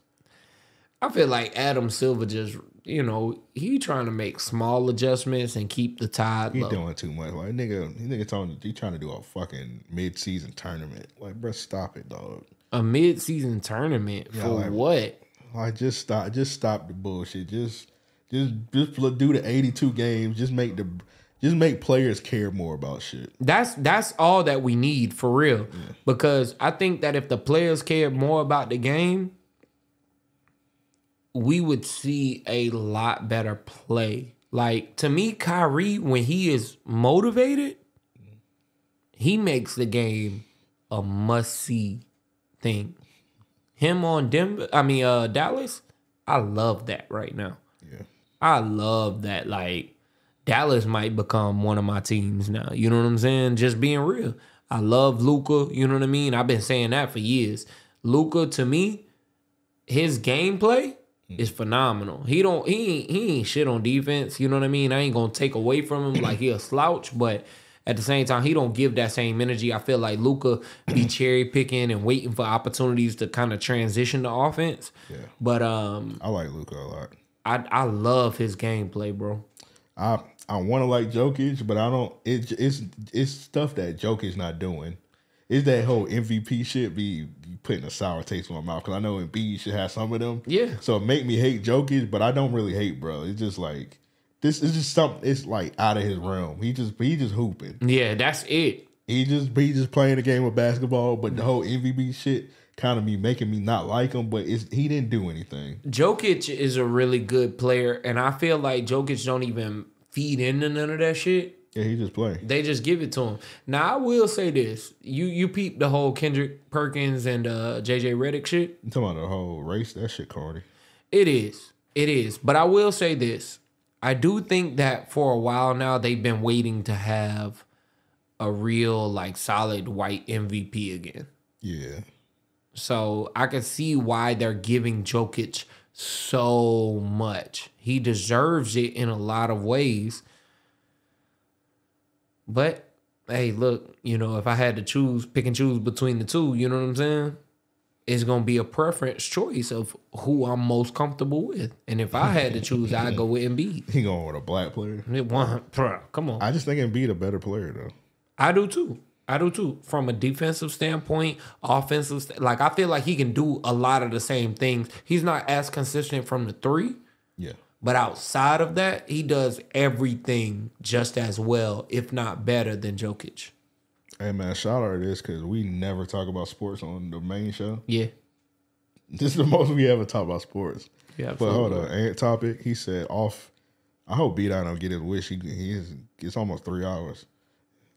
I feel like Adam Silver just, you know, he trying to make small adjustments and keep the tide He low. doing too much. Like nigga, he nigga talking he trying to do a fucking mid season tournament. Like, bro, stop it, dog. A mid-season tournament Yeah, for like- what? Like just stop just stop the bullshit. Just just just do the 82 games. Just make the just make players care more about shit. That's that's all that we need for real. Because I think that if the players cared more about the game, we would see a lot better play. Like to me, Kyrie, when he is motivated, he makes the game a must see thing. Him on Denver, I mean uh Dallas, I love that right now. Yeah. I love that. Like Dallas might become one of my teams now. You know what I'm saying? Just being real. I love Luka. You know what I mean? I've been saying that for years. Luka to me, his gameplay is phenomenal. He don't he ain't, he ain't shit on defense. You know what I mean? I ain't gonna take away from him like he a slouch, but at the same time, he don't give that same energy. I feel like Luka be cherry picking and waiting for opportunities to kind of transition the offense. Yeah. But um, I like Luka a lot. I I love his gameplay, bro. I I want to like Jokic, but I don't. It, it's it's stuff that Jokic's not doing. It's that whole MVP shit be putting a sour taste in my mouth because I know Embiid should have some of them. Yeah. So it make me hate Jokic, but I don't really hate, bro. It's just like this is just something. It's like out of his realm. He just he just hooping. Yeah, that's it. He just he just playing the game of basketball, but the whole MVP shit kind of be making me not like him. But it's, he didn't do anything. Jokic is a really good player, and I feel like Jokic don't even feed into none of that shit. Yeah, he just playing. They just give it to him. Now I will say this: you you peep the whole Kendrick Perkins and uh, JJ Redick shit. You talking about the whole race? That shit corny. It is, it is. But I will say this: I do think that for a while now they've been waiting to have a real like solid white MVP again. Yeah, So I can see why they're giving Jokic so much. He deserves it in a lot of ways. But hey, look, you know, if I had to choose, pick and choose between the two, you know what I'm saying? It's gonna be a preference choice of who I'm most comfortable with. And if I had to choose, I'd go with Embiid. he going with a black player. It one, bruh, come on. I just think Embiid a better player though. I do too. I do too. From a defensive standpoint, offensive, st- like I feel like he can do a lot of the same things. He's not as consistent from the three, Yeah, but outside of that, he does everything just as well, if not better, than Jokic. Hey man, shout out to this because we never talk about sports on the main show. Yeah. This is the most we ever talk about sports. Yeah, But hold on, ant topic. He said off. I hope B Dot don't get his wish. He, he is. It's almost three hours.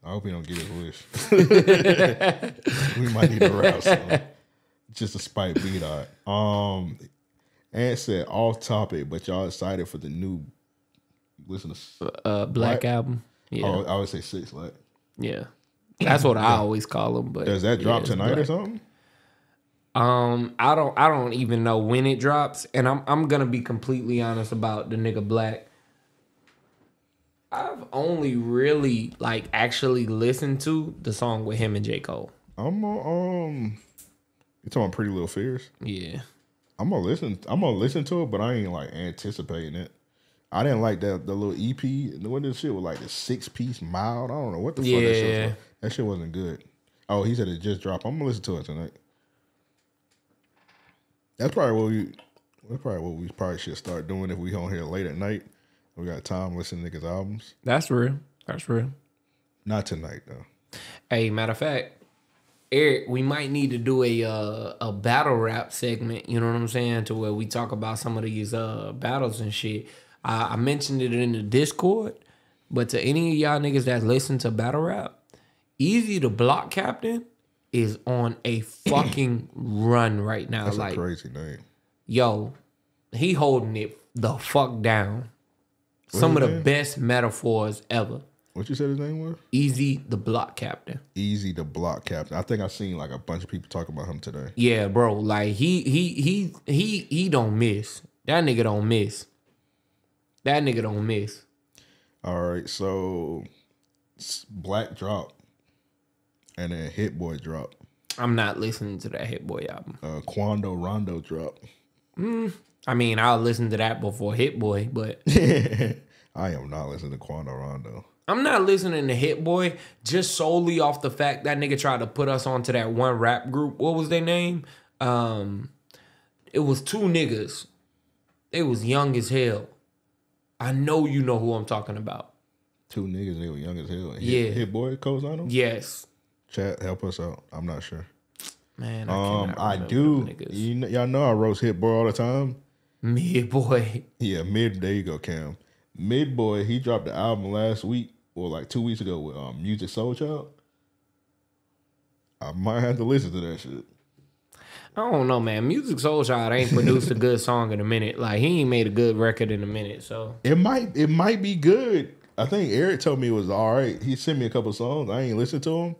I hope he don't get his wish. we might need to wrap soon. Just to spite B Dot. Um, Ant said off topic, but y'all excited for the new. Listen to. Uh, Black Black- Album. Yeah. Oh, I would say six. Like, Yeah. That's what I always call him. But does that drop it's tonight or something? Um, I don't I don't even know when it drops, and I'm I'm gonna be completely honest about the nigga Black. I've only really like actually listened to the song with him and J. Cole. I'm gonna um. You talking Pretty Little Fears? Yeah. I'm gonna listen. I'm gonna listen to it, but I ain't like anticipating it. I didn't like that the little EP. What this shit was like the six piece mild. I don't know what the fuck that shit Yeah. was. That shit wasn't good. Oh, he said it just dropped. I'm gonna listen to it tonight. That's probably what we. That's probably what we probably should start doing if we on here late at night. We got time listening to niggas albums. That's real. That's real. Not tonight though. Hey, matter of fact, Eric, we might need to do a uh, a battle rap segment. You know what I'm saying? To where we talk about some of these uh battles and shit. I, I mentioned it in the Discord, but to any of y'all niggas that listen to battle rap, Easy to Block Captain is on a fucking run right now. That's like, a crazy name. yo, he holding it the fuck down. Some of the best metaphors ever. What you said his name was? Eazy the Block Captain. Easy the block captain. I think I seen like a bunch of people talk about him today. Yeah, bro. Like he he he he he don't miss. That nigga don't miss. That nigga don't miss. All right, so Black drop, and then Hit Boy drop. I'm not listening to that Hit Boy album. Uh, Quando Rondo drop. I mean, I'll listen to that before Hit Boy, but I am not listening to Quando Rondo. I'm not listening to Hit Boy just solely off the fact that nigga tried to put us onto that one rap group. What was their name? Um, it was two niggas. They was young as hell. I know you know who I'm talking about. Two niggas, they were young as hell. Hit, Yeah. Hit Boy him? Yes, Chat, help us out. I'm not sure. man. I Um, I do. You know, y'all know I roast Hit Boy all the time. Mid boy. Yeah, mid. There you go, Cam. Mid Boy, he dropped the album last week or like two weeks ago with um, Musiq Soulchild. I might have to listen to that shit. I don't know, man. Musiq Soulchild ain't produced a good song in a minute. Like he ain't made a good record in a minute. So It might it might be good. I think Eric told me it was all right. He sent me a couple songs. I ain't listened to them,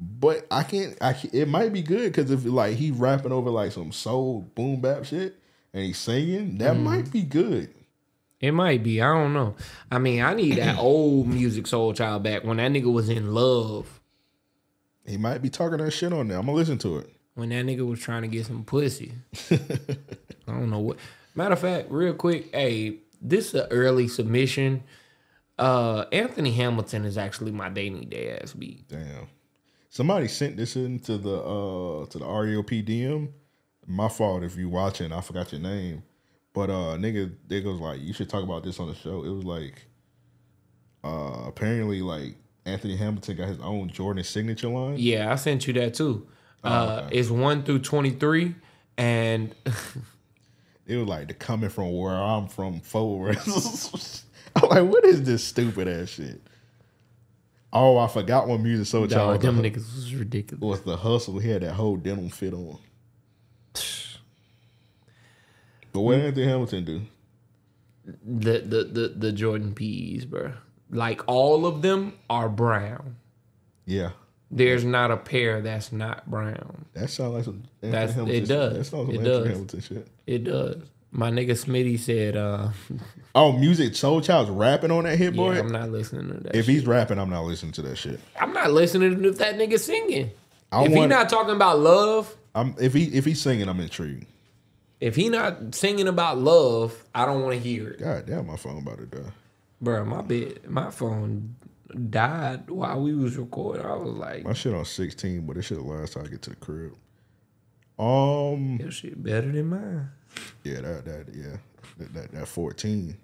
but I can't. I can't- it might be good because if like he rapping over like some soul boom bap shit and he's singing, that might be good. It might be. I don't know. I mean, I need that old Musiq Soulchild back when that nigga was in love. He might be talking that shit on there. I'm gonna listen to it. When that nigga was trying to get some pussy. I don't know what. Matter of fact, real quick, hey, this is an early submission. Uh, Anthony Hamilton is actually my dating day ass beat. Damn. Somebody sent this into the uh to the RAOP DM. My fault if you watching. I forgot your name. But uh nigga, they goes like, you should talk about this on the show. It was like uh apparently like Anthony Hamilton got his own Jordan signature line. Yeah, I sent you that too. Oh, Uh, It's one through twenty three, and It was like the coming from where I'm from forward. I'm like, what is this stupid ass shit? Oh, I forgot what music so dog, child them niggas was ridiculous. was the hustle. He had that whole denim fit on. But what Mm. Anthony Hamilton do? The the the the Jordan P's, bro. Like all of them are brown. Yeah, There's not a pair that's not brown. that sounds like some. Anthony That's- it Hamilton shit. does. That sounds like It Anthony does. Hamilton shit. It does. My nigga Smitty said, uh, Oh, Musiq Soulchild's rapping on that hit boy. yeah, I'm not listening to that. if shit. he's rapping, I'm not listening to that shit. I'm not listening to that nigga singing. I if he not talking about love, I'm if he if he's singing, I'm intrigued. If he not singing about love, I don't want to hear it. God damn, my phone about to die. Bro, my bed, my phone died while we was recording. I was like, My shit on 16, but it should last till I get to the crib. Um, your shit better than mine. yeah, that that yeah, that that, that 14.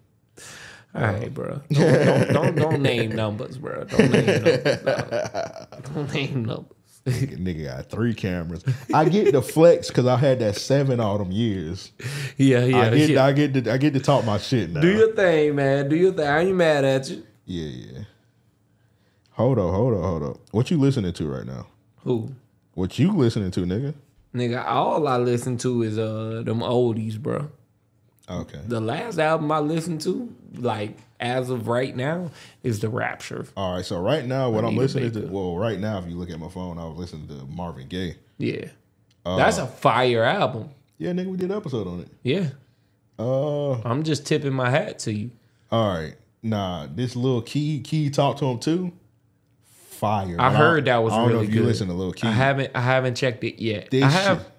All right, bro. Don't, don't, don't, don't name numbers, bro. Don't name numbers. no. Don't name numbers. Nigga, nigga got three cameras. I get the flex because I had that seven all them years. Yeah, yeah. I get yeah. I get to, I get to talk my shit now. Do your thing, man. Do your thing. I ain't mad at you. Yeah, yeah. Hold up, hold up, hold up. What you listening to right now? Who? What you listening to, nigga? Nigga, all I listen to is uh them oldies, bro. Okay. The last album I listened to, like as of right now, is The Rapture. All right. So right now, what I I'm listening to, well, right now, if you look at my phone, I was listening to Marvin Gaye. Yeah. Uh, That's a fire album. Yeah, nigga, we did an episode on it. Yeah. Uh, I'm just tipping my hat to you. all right. Nah, this Lil Keed, Key talked to him too. Fire. I heard that was I don't really know if you listen to Lil Keed. I haven't I haven't checked it yet. This I have shit,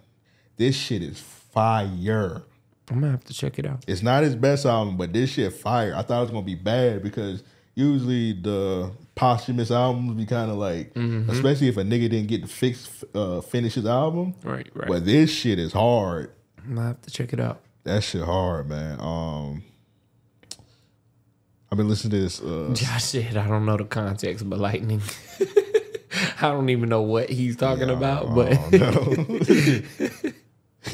this shit is fire. I'm gonna have to check it out. It's not his best album, but this shit fire. I thought it was gonna be bad because usually the posthumous albums be kind of like, Mm-hmm. especially if a nigga didn't get to fix uh, finish his album. Right, right. But this shit is hard. I'm gonna have to check it out. That shit hard, man. Um, I've been listening to this. Uh, Josh said I don't know the context, but lightning. I don't even know what he's talking about, but.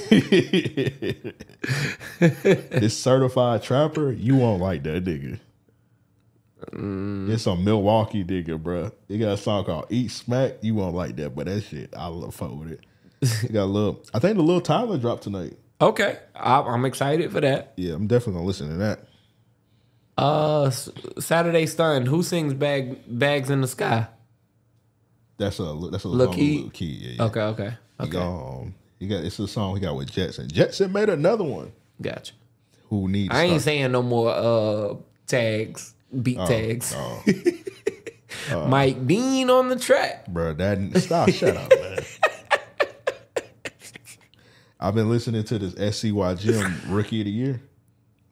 this certified trapper, you won't like that nigga. Mm. It's a Milwaukee nigga, bro. He got a song called "Eat Smack." You won't like that, but that shit, I love fuck with it. He got a little. I think the little Tyler dropped tonight. okay, I, I'm excited for that. Yeah, I'm definitely gonna listen to that. Uh, Saturday Stun. Who sings "Bag Bags in the Sky"? That's a that's a with Key? Yeah, yeah. Okay, okay, okay. got, um, he got it's a song he got with Jetson. Jetson made another one. Gotcha. Who needs? I ain't saying no more uh tags, beat tags. Oh, Mike Dean on the track. bro, that stop. shut up, man. I've been listening to this SCY Jim Rookie of the Year.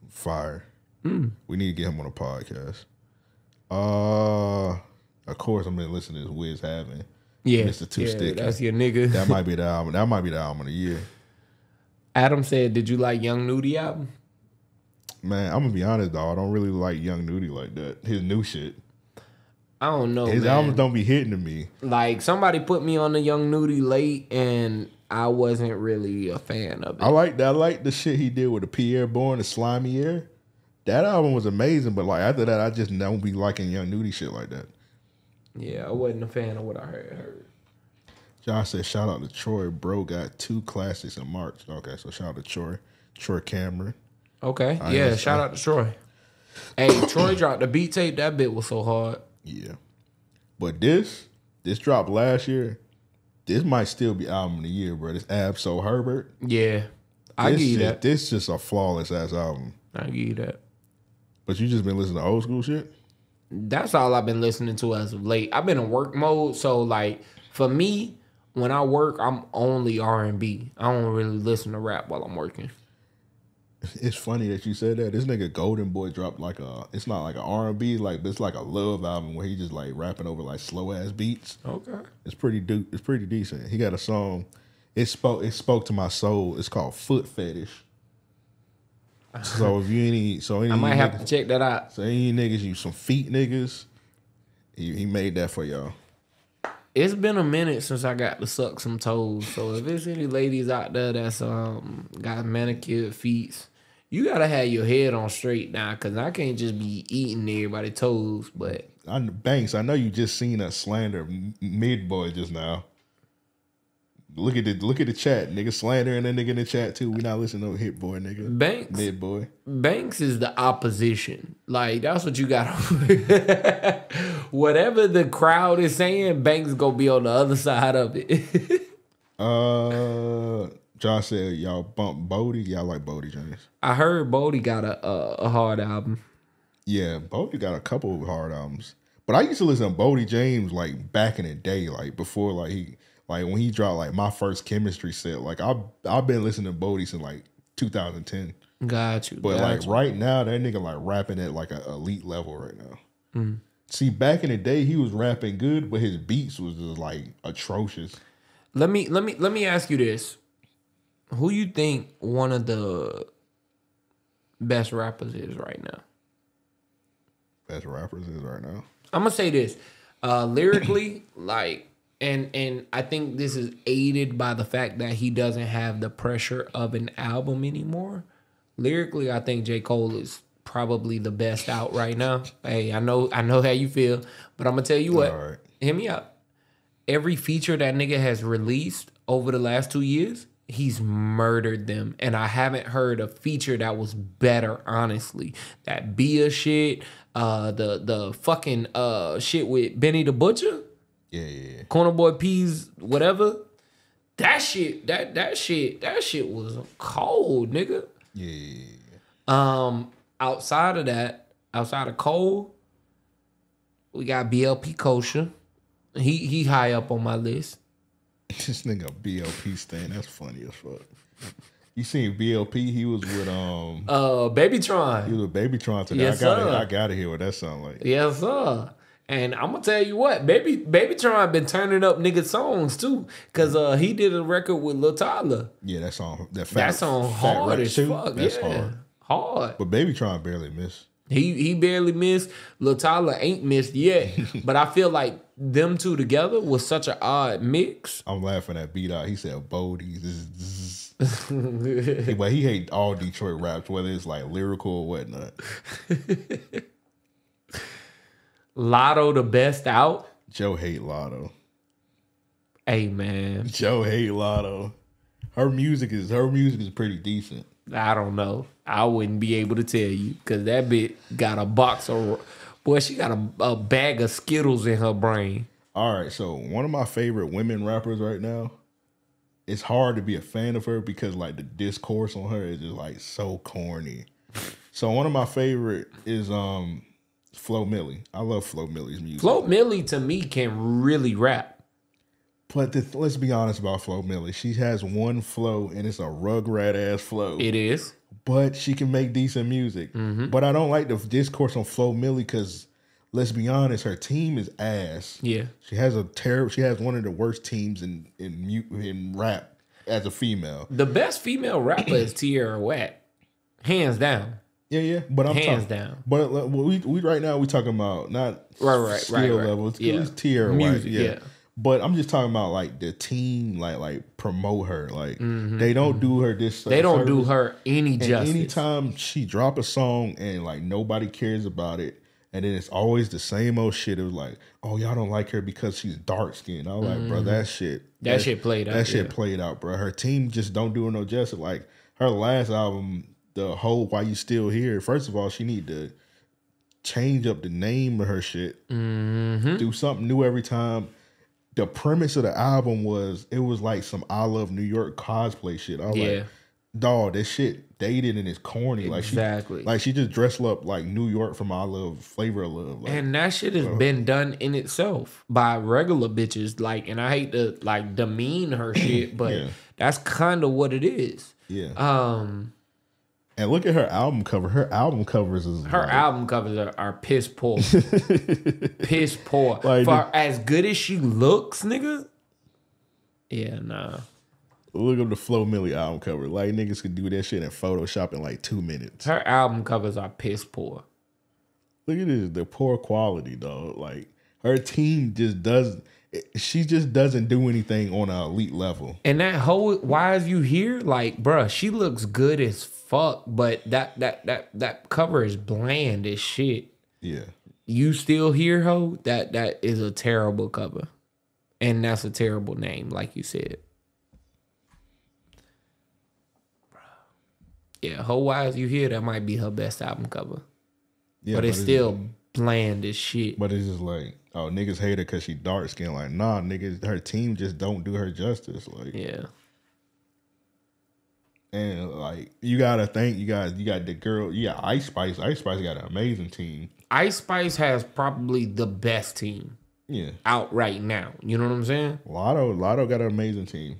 Fire. Hmm. We need to get him on a podcast. Uh, of course, I've been listening to this Wiz Having. Yeah, Mr. Two yeah, Stick. that's your nigga. That might be the album. That might be the album of the year. Adam said, "Did you like Young Nudy album?" Man, I'm gonna be honest though. I don't really like Young Nudy like that. His new shit. I don't know. His man. albums don't be hitting to me. like somebody put me on the Young Nudy late, and I wasn't really a fan of it. I like that. I like the shit he did with the Pi'erre Bourne, the Sli'merre. That album was amazing, but like after that, I just don't be liking Young Nudy shit like that. Yeah, I wasn't a fan of what I heard. heard. Josh said, "Shout out to Troy, bro. Got two classics in March." Okay, so shout out to Troy, Troy Cameron. Okay, I yeah. Shout out to Troy. Hey, Troy dropped the beat tape. That bit was so hard. Yeah, but this this dropped last year. This might still be album of the year, bro. This Absol Herbert. Yeah, I This give you shit- that. This just a flawless ass album. I give you that. But you just been listening to old school shit. That's all I've been listening to as of late. I've been in work mode, so like for me, when I work, I'm only R and B. I don't really listen to rap while I'm working. It's funny that you said that. This nigga Golden Boy dropped like a. It's not like an R and B, like but it's like a love album where he just like rapping over like slow ass beats. Okay. It's pretty do. It's pretty decent. He got a song. It spoke. It spoke to my soul. It's called Foot Fetish. So if you any, so any I might have niggas, to check that out. so any niggas you some feet niggas, He, he made that for y'all. It's been a minute since I got to suck some toes. So if there's any ladies out there that's um got manicured feet, you gotta have your head on straight now, cause I can't just be eating everybody's toes. But I, Banks, I know you just seen a slander mid boy just now. Look at the look at the chat, nigga slandering that nigga in the chat too. We not listening to hit boy, nigga. Banks, Mid boy. Banks is the opposition. Like that's what you got. Whatever the crowd is saying, Banks gonna be on the other side of it. Uh, Josh said y'all bump Boldy. Y'all like Boldy James. I heard Boldy got a, a a hard album. Yeah, Boldy got a couple of hard albums. But I used to listen to Boldy James like back in the day, like before like he like when he dropped like my first chemistry set. Like I've I've been listening to Boldy since like 2010. Got you. But got like you. right now, that nigga like rapping at like an elite level right now. Mm. See, back in the day, he was rapping good, but his beats was just like atrocious. Let me let me let me ask you this: Who you think one of the best rappers is right now? Best rappers is right now. I'm gonna say this uh, lyrically, like, and and I think this is aided by the fact that he doesn't have the pressure of an album anymore. Lyrically, I think J Cole is probably the best out right now. Hey, I know I know how you feel, but I'm gonna tell you what. Right. Hear me out. Every feature that nigga has released over the last two years, he's murdered them. And I haven't heard a feature that was better, honestly. That Bia shit, uh, the the fucking uh shit with Benny the Butcher, Yeah, yeah, yeah. Corner Boy Peas, whatever. That shit, that that shit, that shit was cold, nigga. yeah, yeah, yeah. Um, outside of that, outside of Cole, we got BLP Kosher. He he high up on my list. This nigga BLP stand. That's funny as fuck. You seen BLP? He was with um. Uh, Babytron. He was with Babytron today. Yes, I gotta, sir. I gotta hear what that sound like. Yes, sir. And I'm gonna tell you what, baby, baby Babytron been turning up nigga songs too, cause uh he did a record with Lil Tyler. Yeah, that song. That fat, That song Fat hard as too, fuck. That's yeah, hard. hard. But Babytron barely missed. He he barely missed. Lil Tyler ain't missed yet, but I feel like them two together was such an odd mix. I'm laughing at beat out. He said Boldy. But he hate all Detroit raps, whether it's like lyrical or whatnot. Latto the best out. Joe hate Latto. Hey man, Joe hate Latto. Her music is her music is pretty decent. I don't know. I wouldn't be able to tell you because that bit got a box of boy. She got a, a bag of Skittles in her brain. All right, so one of my favorite women rappers right now. It's hard to be a fan of her because like the discourse on her is just like so corny. So one of my favorite is um Flo Milli. I love Flo Milli's music. Flo Milli to me can really rap. But the, let's be honest about Flo Milli. She has one flow and it's a rugrat ass flow. It is. but she can make decent music. Mm-hmm. But I don't like the discourse on Flo Milli because let's be honest, her team is ass. Yeah. She has a terrible. She has one of the worst teams in in in rap as a female. The best female rapper is Tierra Whack. Hands down. Yeah, yeah. But I'm Hands talking, down. But like, we we right now we talking about not Right, right, skill right, right. levels. Yeah. Tier Music, yeah. yeah. But I'm just talking about like the team, like like promote her. Like they don't do her this. Mm-hmm. They don't do her any And justice. anytime she drop a song and like nobody cares about it, and then it's always the same old shit. It was like, oh y'all don't like her because she's dark skinned. I was like, bro, that shit, Mm-hmm. That shit played out, That shit yeah. played out, bro. Her team just don't do her no justice. Like her last album, the whole "Why You Still Here." First of all, she need to change up the name of her shit. Mm-hmm. Do something new every time. The premise of the album was it was like some I Love New York cosplay shit. I was Yeah. like, dog, this shit dated and it's corny. Like Exactly. she, like she just dressed up like New York from I Love Flavor of Love. Like, And that shit has been done in itself by regular bitches. Like, and I hate to like demean her shit, but Yeah. that's kind of what it is. yeah. Um, and look at her album cover. Her album covers is her like, album covers are, are piss poor, piss poor. Like For as good as she looks, nigga. Yeah, nah. Look up the Flo Milli album cover. Like niggas could do that shit in Photoshop in like two minutes. Her album covers are piss poor. Look at this, the poor quality, dog. Like her team just does. She just doesn't do anything on an elite level. And that whole why is you here? Like, bruh, she looks good as fuck, but that that that that cover is bland as shit. Yeah, You still here, ho? That that is a terrible cover. And that's a terrible name, like you said. Yeah, Ho Why Is You Here? That might be her best album cover. yeah, but it's still bland as shit. But it's just like, oh, niggas hate her because she dark skinned. Like, nah, niggas, her team just don't do her justice. Like, yeah. and like, you gotta think, you got, you got the girl, you got Ice Spice. Ice Spice got an amazing team. Ice Spice has probably the best team Yeah, out right now. You know what I'm saying? Latto, Latto got an amazing team.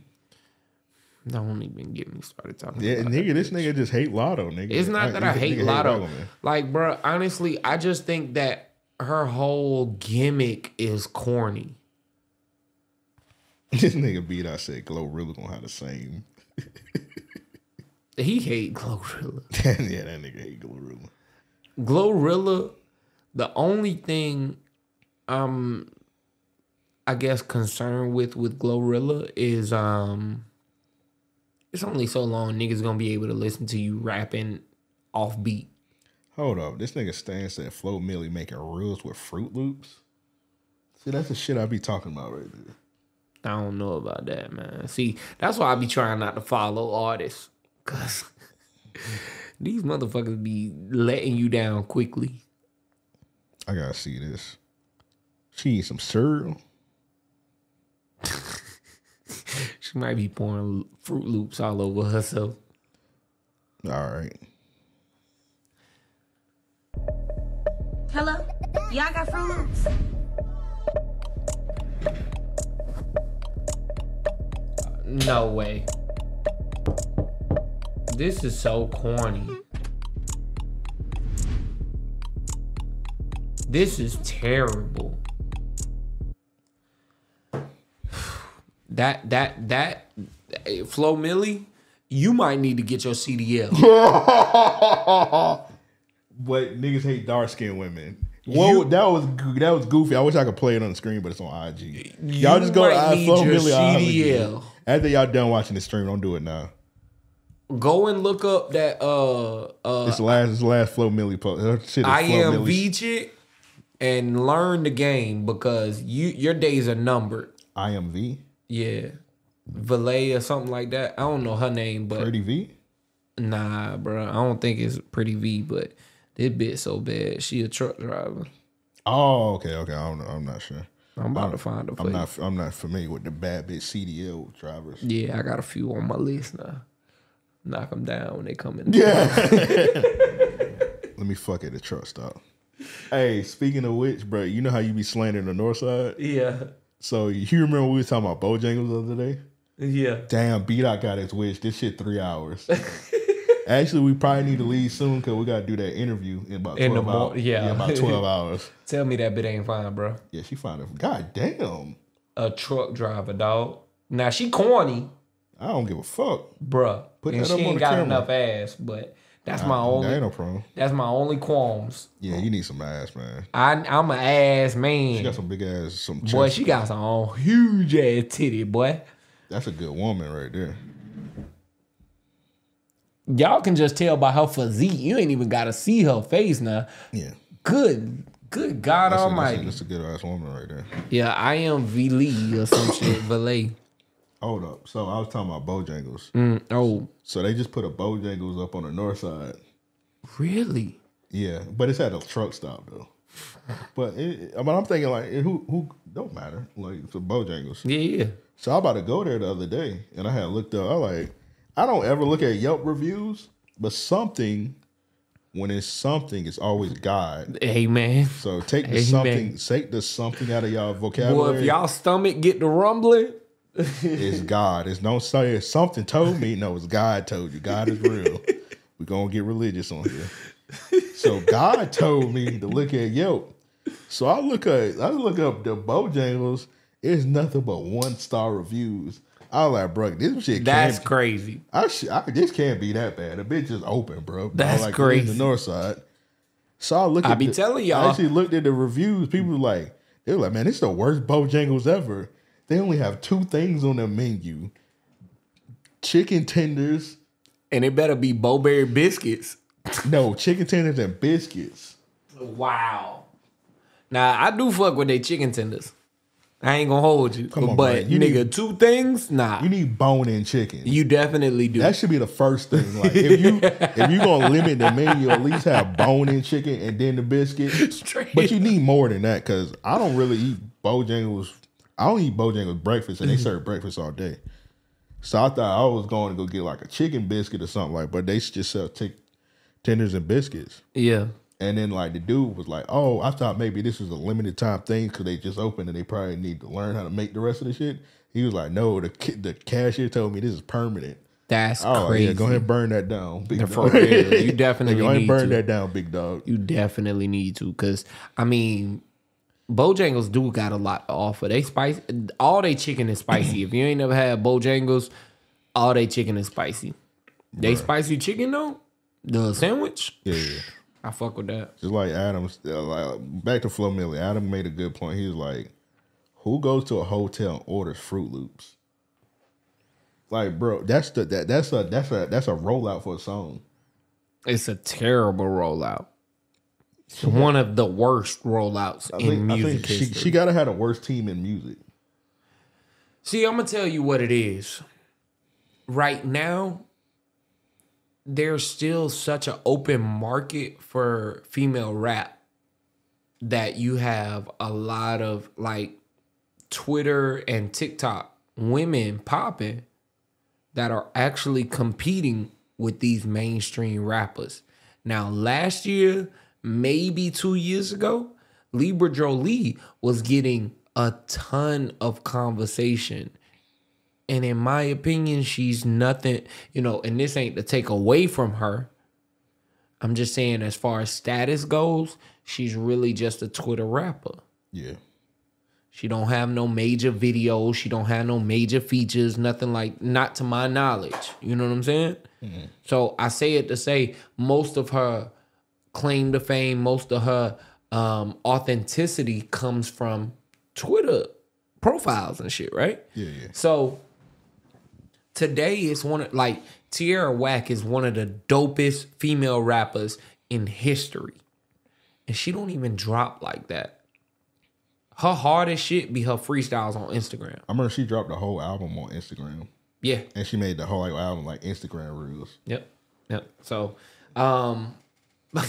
Don't even get me started talking Yeah, nigga, this bitch. nigga just hate Latto, nigga. It's not that I hate Latto. women. Like, bro, honestly, I just think that her whole gimmick is corny. This nigga beat I said Glorilla gonna have the same. He hate Glorilla. yeah, that nigga hate Glorilla. Glorilla, the only thing I'm I guess concerned with with Glorilla is um it's only so long niggas gonna be able to listen to you rapping off beat. Hold up, this nigga Stan said Flo Milli making reels with Froot Loops. See, that's the shit I be talking about right there. I don't know about that, man. See, that's why I be trying not to follow artists. Cause these motherfuckers be letting you down quickly. I gotta see this. She eat some cereal. She might be pouring Froot Loops all over herself. All right. Hello? Y'all got Froot Loops? No way. This is so corny. This is terrible. That that that Flo Milli, you might need to get your CDL. But niggas hate dark skinned women. Whoa, that was that was goofy. I wish I could play it on the screen, but it's on IG. Y'all just go to might I need Flo your Millie IG. After y'all done watching the stream, don't do it now. Go and look up that uh uh It's last, it's last Flo Milli post. Shit is I Flo am Millie. VJ and learn the game because you your days are numbered. I am V. Yeah. Valet or something like that. I don't know her name, but Pretty V. nah, bro. I don't think it's Pretty V, but this bitch so bad. She a truck driver. Oh, okay, okay. I don't know. I'm not sure. I'm about to find her for I'm not. I'm not familiar with the bad bitch CDL drivers. Yeah, I got a few on my list now. Knock them down when they come in. Yeah. Let me fuck at the truck stop. Hey, speaking of which, bro, you know how you be slandering the north side? Yeah. So you remember we was talking about Bojangles the other day? Yeah. Damn, B Dot got his wish. This shit three hours. Actually, we probably need to leave soon because we got to do that interview in about In the 12 mor- hours. yeah. about 12 hours. Tell me that bit ain't fine, bro. Yeah, she it. God damn. A truck driver, dog. Now she corny, I don't give a fuck. bruh. Put and that she up on ain't the got camera. enough ass, but that's my That only ain't no problem. that's my only qualms. Yeah, you need some ass, man. I I'm an ass man. She got some big ass, some boy, she got some huge ass titty, boy. That's a good woman right there. Y'all can just tell by her physique. You ain't even gotta see her face now. Yeah. Good, good God That's a, Almighty. that's, a, that's a good ass woman right there. yeah, I am V Lee or some shit. Valet. Hold up. So I was talking about Bojangles. Mm, oh, So they just put a Bojangles up on the north side. really? Yeah, but it's at a truck stop though. But it, but I'm thinking like who who don't matter like it's a Bojangles. Yeah, yeah. So I'm about to go there the other day, and I had looked up. I like I don't ever look at Yelp reviews, but something when it's something, it's always God. Amen. So take the Amen. something, take the something out of y'all vocabulary. Well, if y'all stomach get the rumbling, it's God. It's don't say it's something told me. No, it's God told you. God is real. We're gonna get religious on here. So God told me to look at Yelp. So I look at I look up the Bojangles. It's nothing but one star reviews. I was like, bro, this shit that's can't. crazy. I, sh- I this can't be that bad. The bitch is open, bro. That's like, crazy. The north side. So I look. I at be the- telling y'all. I actually looked at the reviews. People were like, They were like, man, it's the worst Bojangles ever. They only have two things on their menu: chicken tenders. And it better be Bo-Berry biscuits. No, chicken tenders and biscuits. Wow. Now I do fuck with they chicken tenders. I ain't gonna hold you. Come on, but man. You nigga, need- two things? Nah. You need bone-in chicken. You definitely do. That should be the first thing. Like if you if you gonna limit the menu, at least have bone in chicken and then the biscuit. Straight But you need more than that because I don't really eat Bojangles. I don't eat Bojangles breakfast, and they mm-hmm. serve breakfast all day. So I thought I was going to go get like a chicken biscuit or something like, but they just sell tick tenders and biscuits. yeah. And then like the dude was like, "Oh, I thought maybe this was a limited time thing because they just opened and they probably need to learn how to make the rest of the shit." He was like, "No, the the cashier told me this is permanent." That's Oh crazy. yeah, go ahead and burn that down, big dog. You definitely go ahead and burn to. that down, big dog. You definitely need to, cause I mean, Bojangles do got a lot to offer. They spice all they chicken is spicy. if you ain't never had Bojangles, all they chicken is spicy. They spicy chicken though, the sandwich, Yeah, yeah. I fuck with that. Just like Adam, uh, like, back to Flo Milli. Adam made a good point. He was like, "Who goes to a hotel and orders Froot Loops?" Like, bro, that's the that, that's a that's a that's a rollout for a song. It's a terrible rollout. It's one of the worst rollouts I in think, I music think she history. she gotta have the worst team in music. See, I'm gonna tell you what it is. Right now, there's still such an open market for female rap that you have a lot of like Twitter and TikTok women popping that are actually competing with these mainstream rappers. Now, last year, maybe two years ago, Libra Jolie was getting a ton of conversation. And in my opinion, she's nothing, you know, and this ain't to take away from her. I'm just saying, as far as status goes, she's really just a Twitter rapper. Yeah, She don't have no major videos. She don't have no major features. Nothing like, not to my knowledge. You know what I'm saying? Mm-hmm. So I say it to say most of her claim to fame, most of her um, authenticity comes from Twitter profiles and shit, right? yeah, yeah. So today is one of like Tierra Whack is one of the dopest female rappers in history. And she don't even drop like that. Her hardest shit be her freestyles on Instagram. I remember she dropped the whole album on Instagram, Yeah. and she made the whole album like Instagram reels. Yep. Yep. So um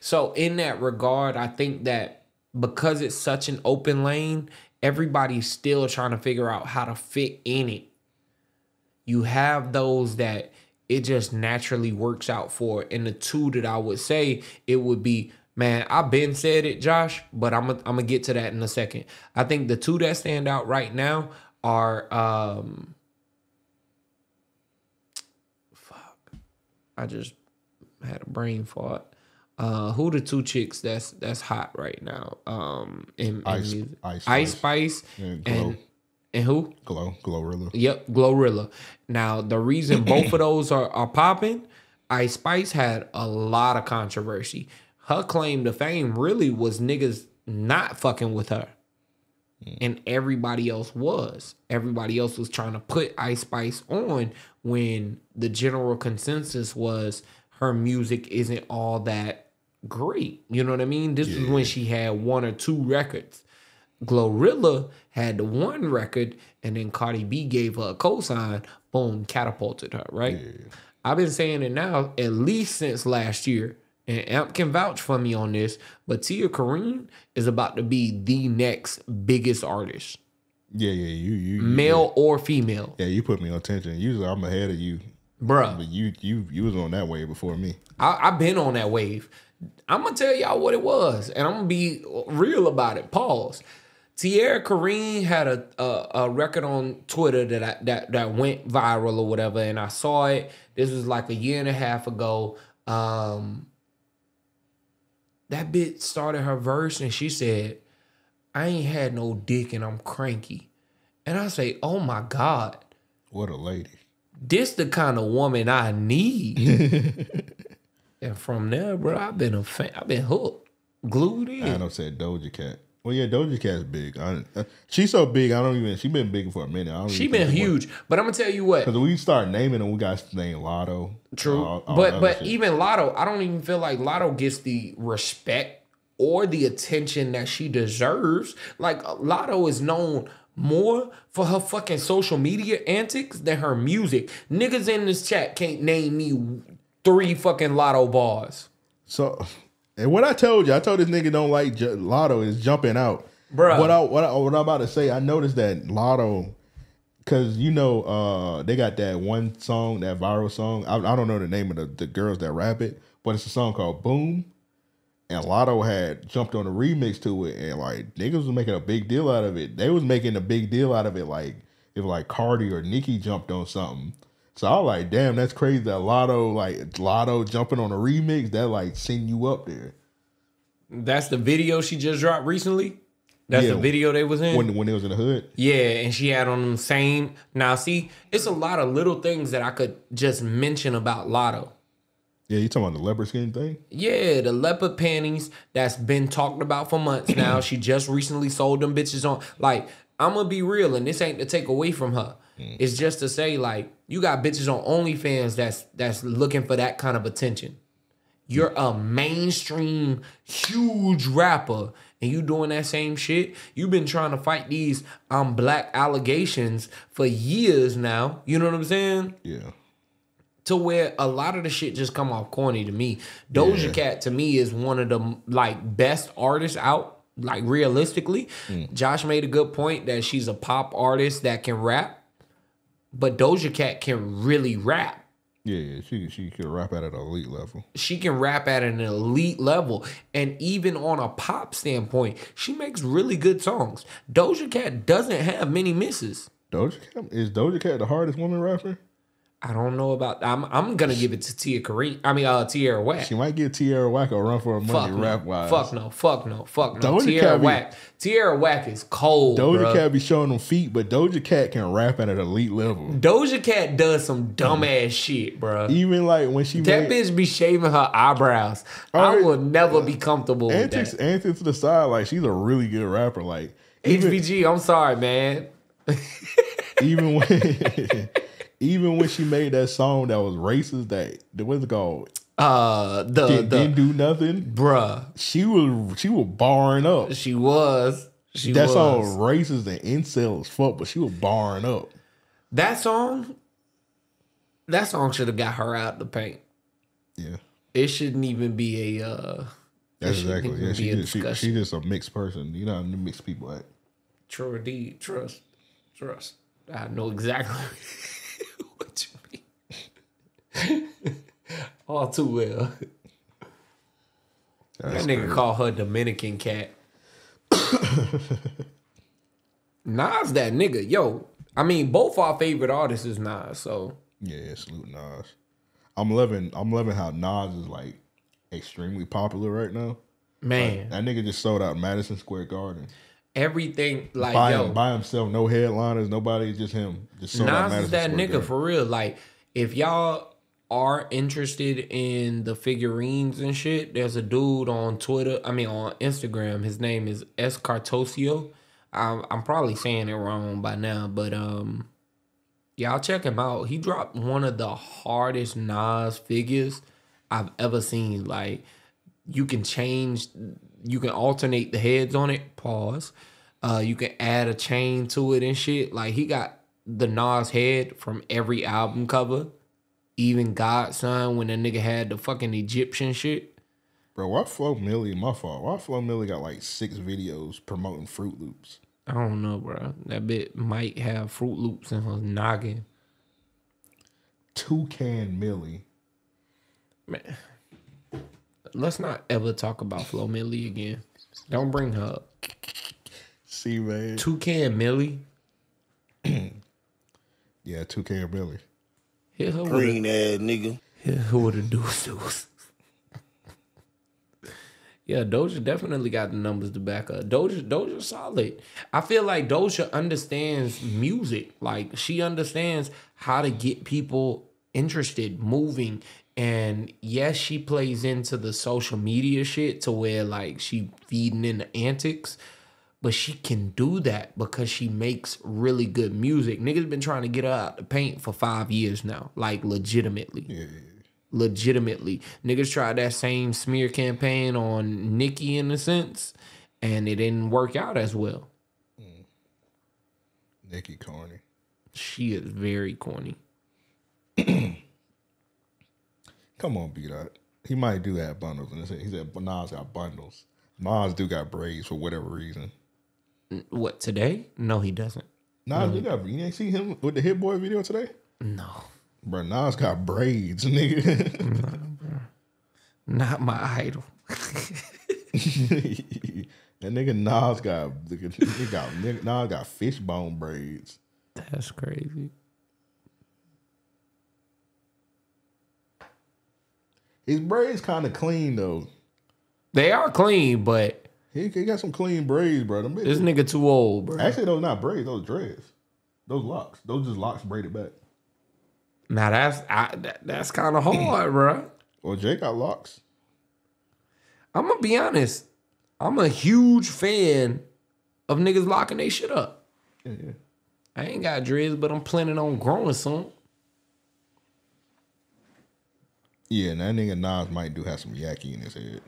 so in that regard, I think that because it's such an open lane, everybody's still trying to figure out how to fit in it. You have those that it just naturally works out for. And the two that I would say it would be, man, I've been said it, Josh, but I'm gonna I'm get to that in a second. I think the two that stand out right now are um I just had a brain fart. Uh, who the two chicks that's that's hot right now? Um, in, in Ice- music? Ice Ice Spice. And and Glow. and who? Glow, Glorilla. Yep, Glorilla. Now the reason both of those are are popping, Ice Spice had a lot of controversy. Her claim to fame really was niggas not fucking with her. And everybody else was. Everybody else was trying to put Ice Spice on when the general consensus was her music isn't all that great. You know what I mean? This was when she had one or two records. Glorilla had the one record, and then Cardi B gave her a cosign. Boom, catapulted her. Right. I've been saying it now at least since last year, and Amp can vouch for me on this. But Tia Kareem is about to be the next biggest artist, Yeah, yeah. You, you, you male or female, Yeah, you put me on tension. Usually I'm ahead of you, bruh. but you, you, you was on that wave before me. I, I've been on that wave. I'm gonna tell y'all what it was, and I'm gonna be real about it. Pause. Tierra Kareem had a, a a record on Twitter that I, that that went viral or whatever, and I saw it. This was like a year and a half ago. Um, that bitch started her verse, and she said, "I ain't had no dick, and I'm cranky." And I say, "Oh my god." What a lady. this the kind of woman I need. and from there, bro, I've been a fan. I've been hooked, glued in. Adam said Doja Cat. Well, yeah, Doja Cat's big. I, uh, she's so big. I don't even. She been big for a minute. I don't She been huge, but I'm gonna tell you what. Cause we start naming them, we got to name Latto. True, all- all but but shit. even Latto, I don't even feel like Latto gets the respect or the attention that she deserves. Like Latto is known more for her fucking social media antics than her music. Niggas in this chat can't name me three fucking Latto bars. so, and what I told you, I told this nigga don't like ju- Latto is jumping out, Bro, What I what I, what I'm about to say, I noticed that Latto, cause you know, uh, they got that one song, that viral song. I, I don't know the name of the, the girls that rap it, but it's a song called Boom. And Latto had jumped on a remix to it, and like niggas was making a big deal out of it. They was making a big deal out of it, like if like Cardi or Nicki jumped on something. So I was like, damn, that's crazy that Latto like Latto jumping on a remix that like send you up there That's the video she just dropped recently. That's Yeah. the video they was in. when when it was in the hood. Yeah, and she had on them same. Now, see, it's a lot of little things that I could just mention about Latto. Yeah, you talking about the leopard skin thing? Yeah, the leopard panties that's been talked about for months now. she just recently sold them bitches on. Like, I'm gonna be real, and this ain't to take away from her. It's just to say, like, you got bitches on OnlyFans that's that's looking for that kind of attention. You're a mainstream huge rapper and you doing that same shit. You've been trying to fight these um black allegations for years now. You know what I'm saying? Yeah. to where a lot of the shit just come off corny to me. Doja Yeah. Cat to me is one of the like best artists out. Like realistically, Josh made a good point that she's a pop artist that can rap, but Doja Cat can really rap. Yeah, yeah, she she could rap at an elite level. She can rap at an elite level, and even on a pop standpoint, she makes really good songs. Doja Cat doesn't have many misses. Doja Cat is Doja Cat the hardest woman rapper? I don't know about. I'm I'm gonna give it to Tia Kareem. I mean, uh, Tierra Whack. She might give Tierra Whack a run for her money Fuck rap no. wise. Fuck no. Fuck no. Fuck no. Doja Tierra Cat be- Whack. Tierra Whack is cold. Doja bruh. Cat be showing them feet, but Doja Cat can rap at an elite level. Doja Cat does some dumbass shit, bro. Even like when she That made bitch be shaving her eyebrows. I Alright. will never be comfortable with antics, that. antics to the side, like she's a really good rapper. Like even, HBG, I'm sorry, man. even when even when she made that song that was racist, that what's it called? Uh, the Didn't, the didn't do nothing. bruh, She was she was barring up. she was. She That was. song was racist and incel as fuck, but she was barring up. That song. That song should have got her out the paint. Yeah. It shouldn't even be a. uh That's exactly. Yeah, she just, she, she just a mixed person. You know how mixed people act. True indeed. Trust. Trust. I know exactly what you mean. All too well. That's that nigga crazy. call her Dominican cat. Nas that nigga. Yo, I mean, both our favorite artists is Nas, so Yeah, yeah, salute Nas. I'm loving I'm loving how Nas is like extremely popular right now. man, That nigga just sold out Madison Square Garden. Everything like By, yo, him, by himself, no headliners, nobody, just him. Just Nas is that nigga Garden. for real. Like, if y'all are interested in the figurines and shit, there's a dude on Twitter. I mean, on Instagram. His name is S Cartosio. I'm, I'm probably saying it wrong by now, but um, y'all check him out. He dropped one of the hardest Nas figures I've ever seen. Like, you can change, you can alternate the heads on it. Pause. Uh, you can add a chain to it and shit. Like he got the Nas head from every album cover. Even God's Son when the nigga had the fucking Egyptian shit. Bro, why Flo Milli, my fault, why Flo Milli got like six videos promoting Froot Loops? I don't know, bro. That bit might have Froot Loops in her noggin. Toucan Millie. Man, let's not ever talk about Flo Milli again. Don't bring her up. See, man. Two Toucan Millie. Yeah, Toucan Millie. Hit her with a, Green ass nigga. hit her with a deuce deuce. Yeah, Doja definitely got the numbers to back up. Doja, Doja solid. I feel like Doja understands music. Like she understands how to get people interested, moving. And yes, she plays into the social media shit to where like she feeding in the antics. But she can do that because she makes really good music. Niggas been trying to get her out the paint for five years now, like legitimately. Legitimately. Niggas tried that same smear campaign on Nicki in a sense, and it didn't work out as well. Mm. Nikki corny. She is very corny. Come on, beat that. He might do have bundles. And he said, he said Nas got bundles. Nas do got braids for whatever reason. Mm, what today? No, he doesn't. Nas do got. You ain't see him with the Hit Boy video today? No, Bro, Nas got braids, nigga. not my idol. that nigga Nas got, he got nigga, Nas got fishbone braids. That's crazy. His braids kind of clean though. They are clean, but He, he got some clean braids, bro. Them this nigga too old, bro. Actually, those not braids. Those dreads. Those locks. Those just locks braided back. Now that's I, that, that's kind of hard, bro. Well, Jake got locks. I'm gonna be honest. I'm a huge fan of niggas locking they shit up. Yeah, yeah. I ain't got dreads, but I'm planning on growing some. Yeah, and that nigga Nas might do have some yaki in his head.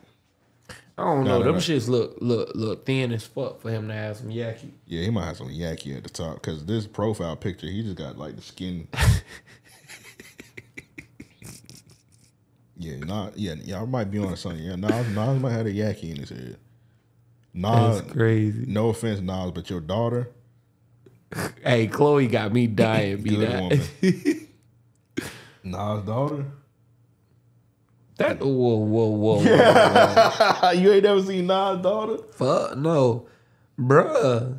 I don't No, know. no, Them no. shits look look look thin as fuck for him to have some yaki. Yeah, he might have some yaki at the top because this profile picture, he just got like the skin. yeah, not yeah, y'all might be on something. Yeah, Nas, Nas might have a yaki in his head. Nas, crazy. no offense, Nas, but your daughter, Hey, Chloe got me dying. Be that. Nas' daughter. That whoa whoa whoa. whoa. you ain't never seen Nas' daughter? Fuck no, bruh.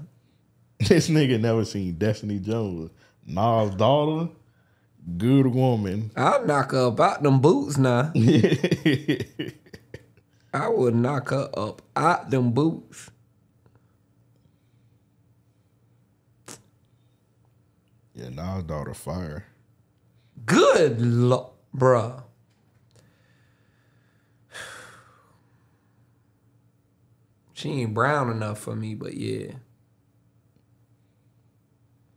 This nigga never seen Destiny Jones. Nas' daughter, good woman. I'll knock her up out them boots now. I would knock her up out them boots. Yeah, Nas' daughter fire. Good lo- bruh. She ain't brown enough for me, but yeah.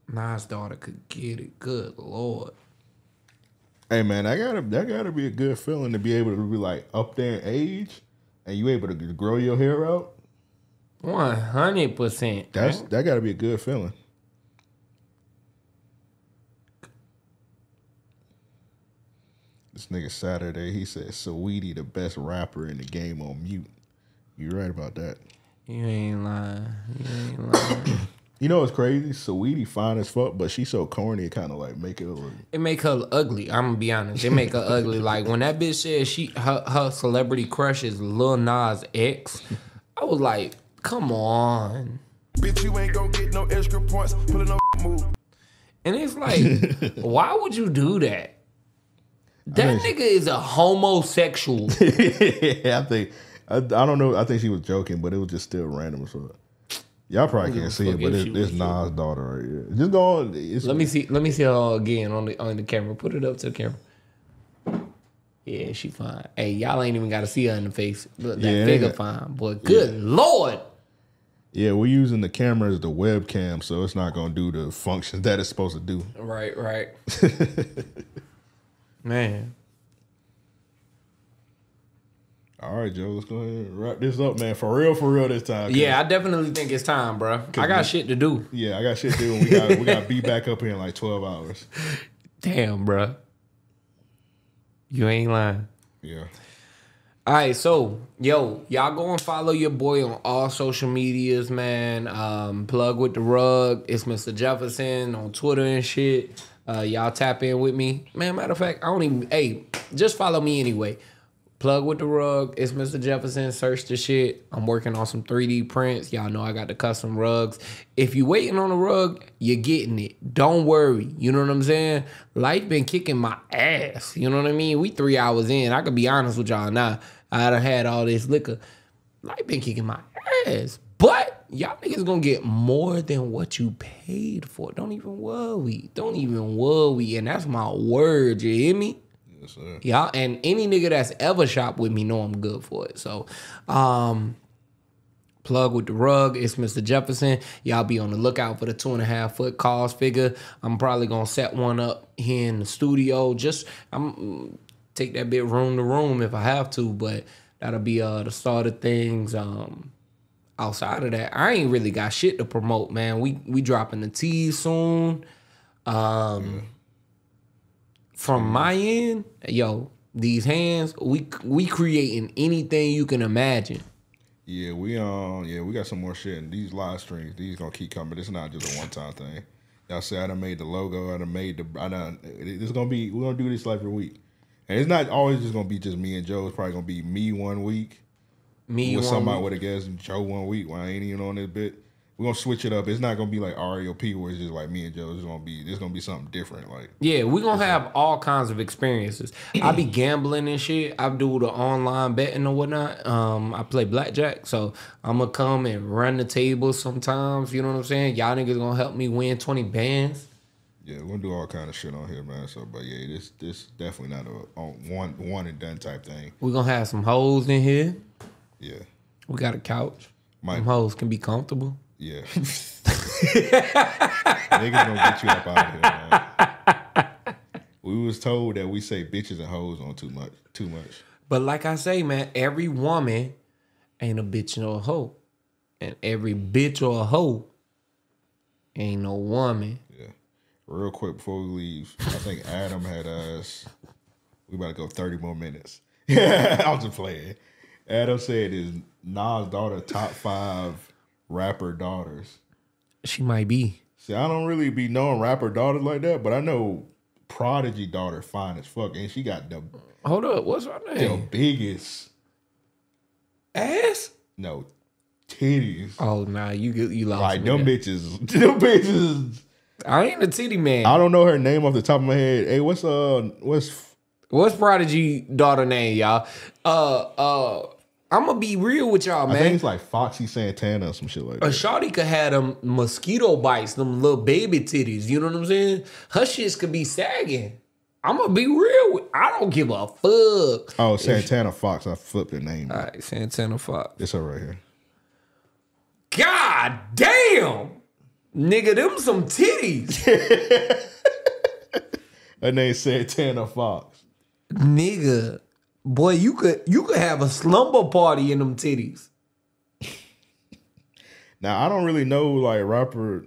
Nas' daughter could get it. Good lord. Hey man, I gotta that gotta be a good feeling to be able to be like up there in age and you able to grow your hair out. One hundred percent. That's that gotta be a good feeling. This nigga Saturday, he said Saweetie the best rapper in the game on mute. You right about that. You ain't lying. You ain't lying. You know what's crazy? Saweetie fine as fuck, but she's so corny it kinda like make it look It make her ugly. I'm gonna be honest. It make her ugly. Like when that bitch said she her, her celebrity crush is Lil Nas X, I was like, come on. Bitch, you ain't gon' get no extra points. Pulling no move. And it's like, why would you do that? That nigga is a homosexual. yeah, I think I, I don't know. I think she was joking, but it was just still random as fuck. Y'all probably can't see it, but it's, it's Nas' daughter right here. Just go on. It's, let me see. Let me see her again on the on the camera. Put it up to the camera. Yeah, she fine. Hey, y'all ain't even got to see her in the face. Look, that Yeah, figure fine, boy. Good lord. Yeah, we're using the camera as the webcam, so it's not gonna do the functions that it's supposed to do. Right, right. Man. All right, Joe, let's go ahead and wrap this up, man. For real, for real this time. Yeah, I definitely think it's time, bro. I got shit to do. yeah, I got shit to do. and We got we got to be back up here in like twelve hours. Damn, bro. You ain't lying. Yeah, All right, so yo, y'all go and follow your boy on all social medias, man. Um, plug with the rug. It's Mr. Jefferson on Twitter and shit. Uh, y'all tap in with me, man. Matter of fact, I don't even. Hey, just follow me anyway. Plug with the rug. It's Mr. Jefferson. Search the shit. I'm working on some 3D prints. Y'all know I got the custom rugs. If you waiting on a rug, you're getting it. Don't worry. You know what I'm saying? Life been kicking my ass. You know what I mean? We three hours in. I could be honest with y'all now. I done had all this liquor. Life been kicking my ass. But y'all niggas gonna get more than what you paid for. Don't even worry. Don't even worry. And that's my word. You hear me? Yes, sir. Y'all and any nigga that's ever shopped with me know I'm good for it. So, um, Plug with the rug. It's Mr. Jefferson. Y'all be on the lookout for the two and a half foot cost figure. I'm probably gonna set one up here in the studio. Just I'm take that bit room to room if I have to, but that'll be uh the start of things. Um outside of that, I ain't really got shit to promote, man. We we dropping the teas soon. Um from my end, yo, these hands, we we creating anything you can imagine. Yeah, we um yeah, we got some more shit and these live streams, these gonna keep coming. It's not just a one time thing. Y'all say I done made the logo, I done made the I done it's gonna be we're gonna do this like every week. And it's not always just gonna be just me and Joe. It's probably gonna be me one week. Me with one somebody week- with a guest and Joe one week when I ain't even on this bit. We're gonna switch it up. It's not gonna be like RAOP where it's just like me and Joe. It's gonna be it's gonna be something different. Like Yeah, we're gonna have all kinds of experiences. I be gambling and shit. I do the online betting or whatnot. Um, I play blackjack, so I'm gonna come and run the table sometimes. You know what I'm saying? Y'all niggas gonna help me win 20 bands. yeah, we're gonna do all kind of shit on here, man. So but yeah, this this definitely not a one one and done type thing. We're gonna have some holes in here. Yeah. We got a couch. Some hoes can be comfortable. Yeah. Niggas gonna get you up out of here, man. We was told that we say bitches and hoes on too much. Too much. But like I say, man, every woman ain't a bitch nor a hoe. And every bitch or a hoe ain't no woman. Yeah. Real quick before we leave, I think Adam had us. We about to go thirty more minutes. I was just playing. Adam said is Nas' daughter top five rapper daughters. She might be. See, I don't really be knowing rapper daughters like that, but I know Prodigy daughter fine as fuck, and she got the, Hold up, what's her name? the biggest Ass? no titties. Oh nah, you get you lost. Like them there. bitches, them bitches. I ain't a titty man. I don't know her name off the top of my head. Hey, what's uh, what's What's Prodigy daughter name, y'all? Uh uh I'm gonna be real with y'all, man. I think it's like Foxy Santana or some shit like A that. A shawty could have them mosquito bites, them little baby titties. You know what I'm saying? Her shits could be sagging. I'm gonna be real. With, I don't give a fuck. Oh, Santana Fox. I flipped her name. All right, Santana Fox. It's her right here. God damn, nigga, them some titties, Her name Santana Fox. nigga. Boy, you could you could have a slumber party in them titties. Now I don't really know like rapper.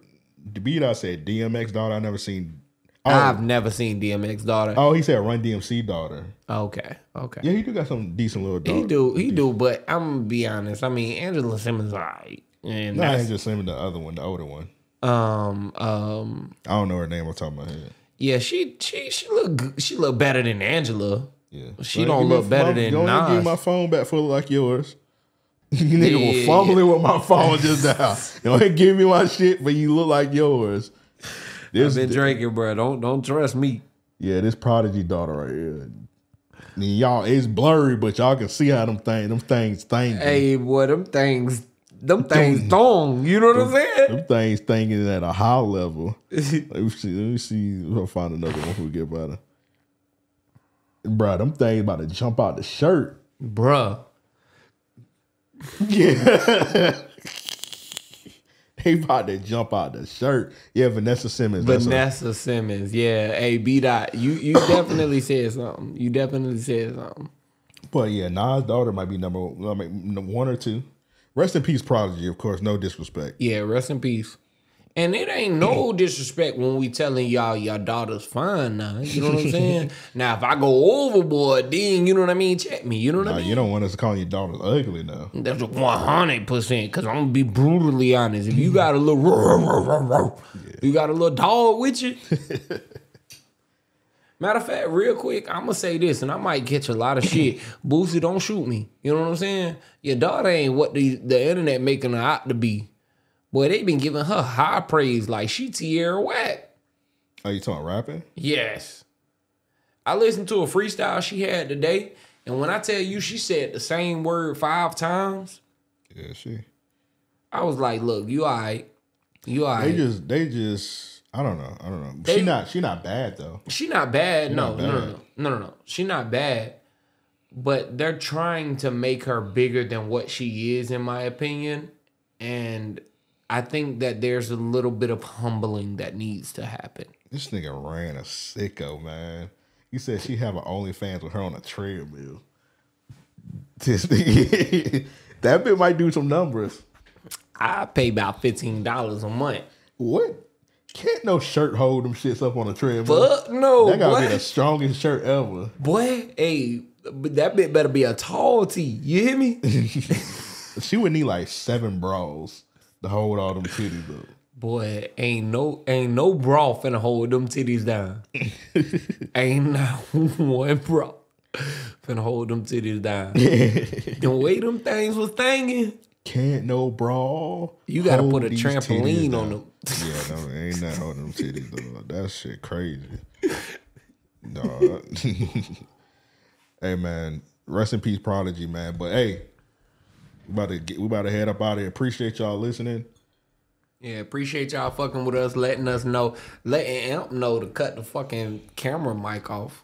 The beat I said DMX daughter. I never seen. Oh, I've never seen DMX daughter. oh, he said Run DMC daughter. Okay, okay. Yeah, he do got some decent little daughter. He do, he do, but I'm gonna be honest. I mean, Angela Simmons, alright, and Nah, I that's, ain't just saying the other one, the older one. um, um, I don't know her name top of my head. yeah, she, she, she look, she look better than Angela. Yeah, She Go don't look better my- than Go and give my phone back full like yours. you nigga Yeah. was fumbling with my phone just now. Ahead and give me my shit, but you look like yours. I've This, been drinking, bro. Don't, don't trust me. yeah, this prodigy daughter right here. I mean, y'all, it's blurry, but y'all can see how them things, them things thinking. Hey, boy, them things, them things thong. You know what I'm saying? Them things thinking at a high level. Let me see. Let me see. if I'll find another one we get better. Bruh, them things about to jump out the shirt. Bruh. Yeah. they about to jump out the shirt. Yeah, Vanessa Simmons. Vanessa Simmons, yeah. Hey, B dot, you you definitely said something. You definitely said something. but yeah, Nas' daughter might be number I mean, one or two. Rest in peace, Prodigy, of course. No disrespect. Yeah, rest in peace. And it ain't no disrespect when we telling y'all your daughter's fine now. You know what I'm saying? now, if I go overboard, then you know what I mean. Check me. You know what Nah, I mean? you don't want us to call your daughters ugly now. That's one hundred percent. Cause I'm gonna be brutally honest. If you got a little, you got a little dog with you. Matter of fact, real quick, I'm gonna say this, and I might catch a lot of shit. Boosie, don't shoot me. You know what I'm saying? Your daughter ain't what the the internet making her out to be. Boy, they've been giving her high praise like she Tierra Whack. Are you talking rapping? Yes. I listened to a freestyle she had today, and when I tell you she said the same word five times, Yeah, she. I was like, look, you all right. You all They just, they just. I don't know. I don't know. They- she not. She not bad though. she not bad. no, not no, no, bad. no, no, no, no. She not bad. But they're trying to make her bigger than what she is, in my opinion. and I think that there's a little bit of humbling that needs to happen. This nigga ran a sicko, man. You said she have an OnlyFans with her on a treadmill. This nigga, that bit might do some numbers. I pay about fifteen dollars a month. What? Can't no shirt hold them shits up on a treadmill? Fuck no, that gotta boy. be the strongest shirt ever. Boy, hey, but that bit better be a tall tee. You hear me? She would need like seven bras to hold all them titties up. Boy, ain't no ain't no bra finna hold them titties down. ain't not one bra finna hold them titties down. the way them things was thangin', Can't no bra. You gotta put a trampoline on them. Yeah, no, ain't not holding them titties though. That shit crazy. No. hey man, rest in peace, Prodigy, man. But hey, about to get we about to head up out of here. Appreciate y'all listening. Yeah, appreciate y'all fucking with us, letting us know, letting Amp know to cut the fucking camera mic off.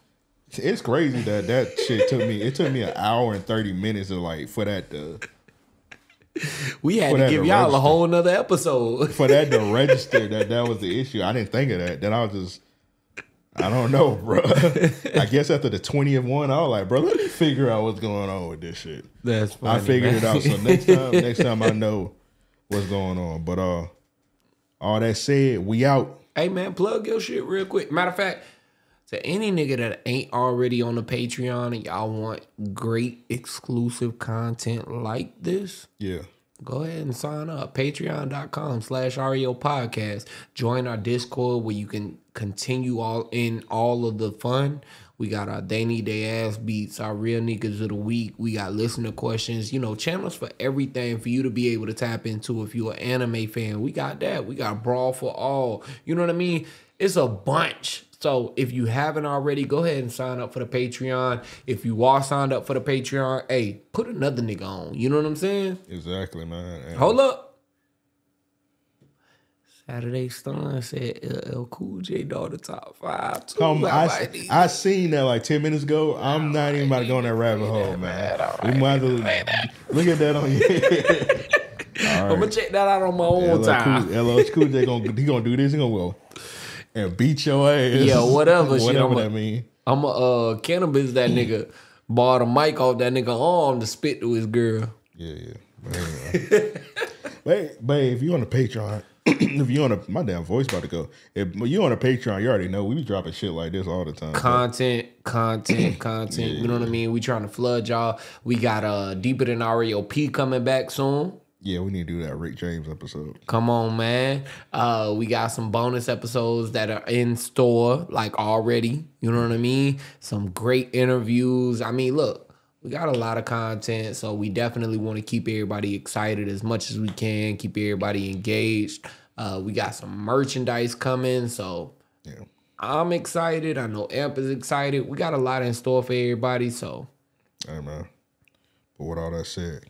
It's crazy that that shit took me. It took me an hour and thirty minutes to like for that to We had to give to y'all a whole nother episode. for that to register that that was the issue. I didn't think of that. Then I was just, I don't know, bro. I guess after the twentieth one, I was like, bro, let me figure out what's going on with this shit. That's I figured man. it out. So next time, next time I know what's going on. But uh, all that said, we out. Hey man, plug your shit real quick. Matter of fact, to any nigga that ain't already on the Patreon and y'all want great exclusive content like this, Yeah, go ahead and sign up. Patreon.com slash REO podcast. Join our Discord where you can continue all in all of the fun. We got our Need They Ass Beats, our Real Niggas of the Week. We got listener questions, you know, channels for everything for you to be able to tap into if you're an anime fan. We got that. We got Brawl for All. You know what I mean? It's a bunch. So if you haven't already, go ahead and sign up for the Patreon. If you are signed up for the Patreon, hey, put another nigga on. You know what I'm saying? exactly, man. And Hold up. Saturday Stun said LL Cool J daughter top five. Too. Um, How I. I seen that like 10 minutes ago. I'm not even about to go in that rabbit hole, man. We might as well look at that on you. I'm gonna check that out on my own LL time. Cool, LL Cool J gonna he gonna do this. He gonna go and beat your ass. Yeah, whatever shit, whatever I'ma- mean. I'm a uh, Canibus that nigga bought a mic off that nigga arm to spit to his girl. Yeah, yeah. But anyway, but, but if you on the Patreon, if you on a my damn voice about to go. If you on a Patreon, you already know we be dropping shit like this all the time. Content, content, content. You know what I mean? We trying to flood y'all. We got uh deeper than RAOP coming back soon. Yeah, we need to do that Rick James episode. Come on, man. Uh, we got some bonus episodes that are in store, like already. You know what I mean? Some great interviews. I mean, look, we got a lot of content, so we definitely want to keep everybody excited as much as we can, keep everybody engaged. Uh, we got some merchandise coming, so Yeah. I'm excited. I know Amp is excited. We got a lot in store for everybody, so Hey man. But with all that said,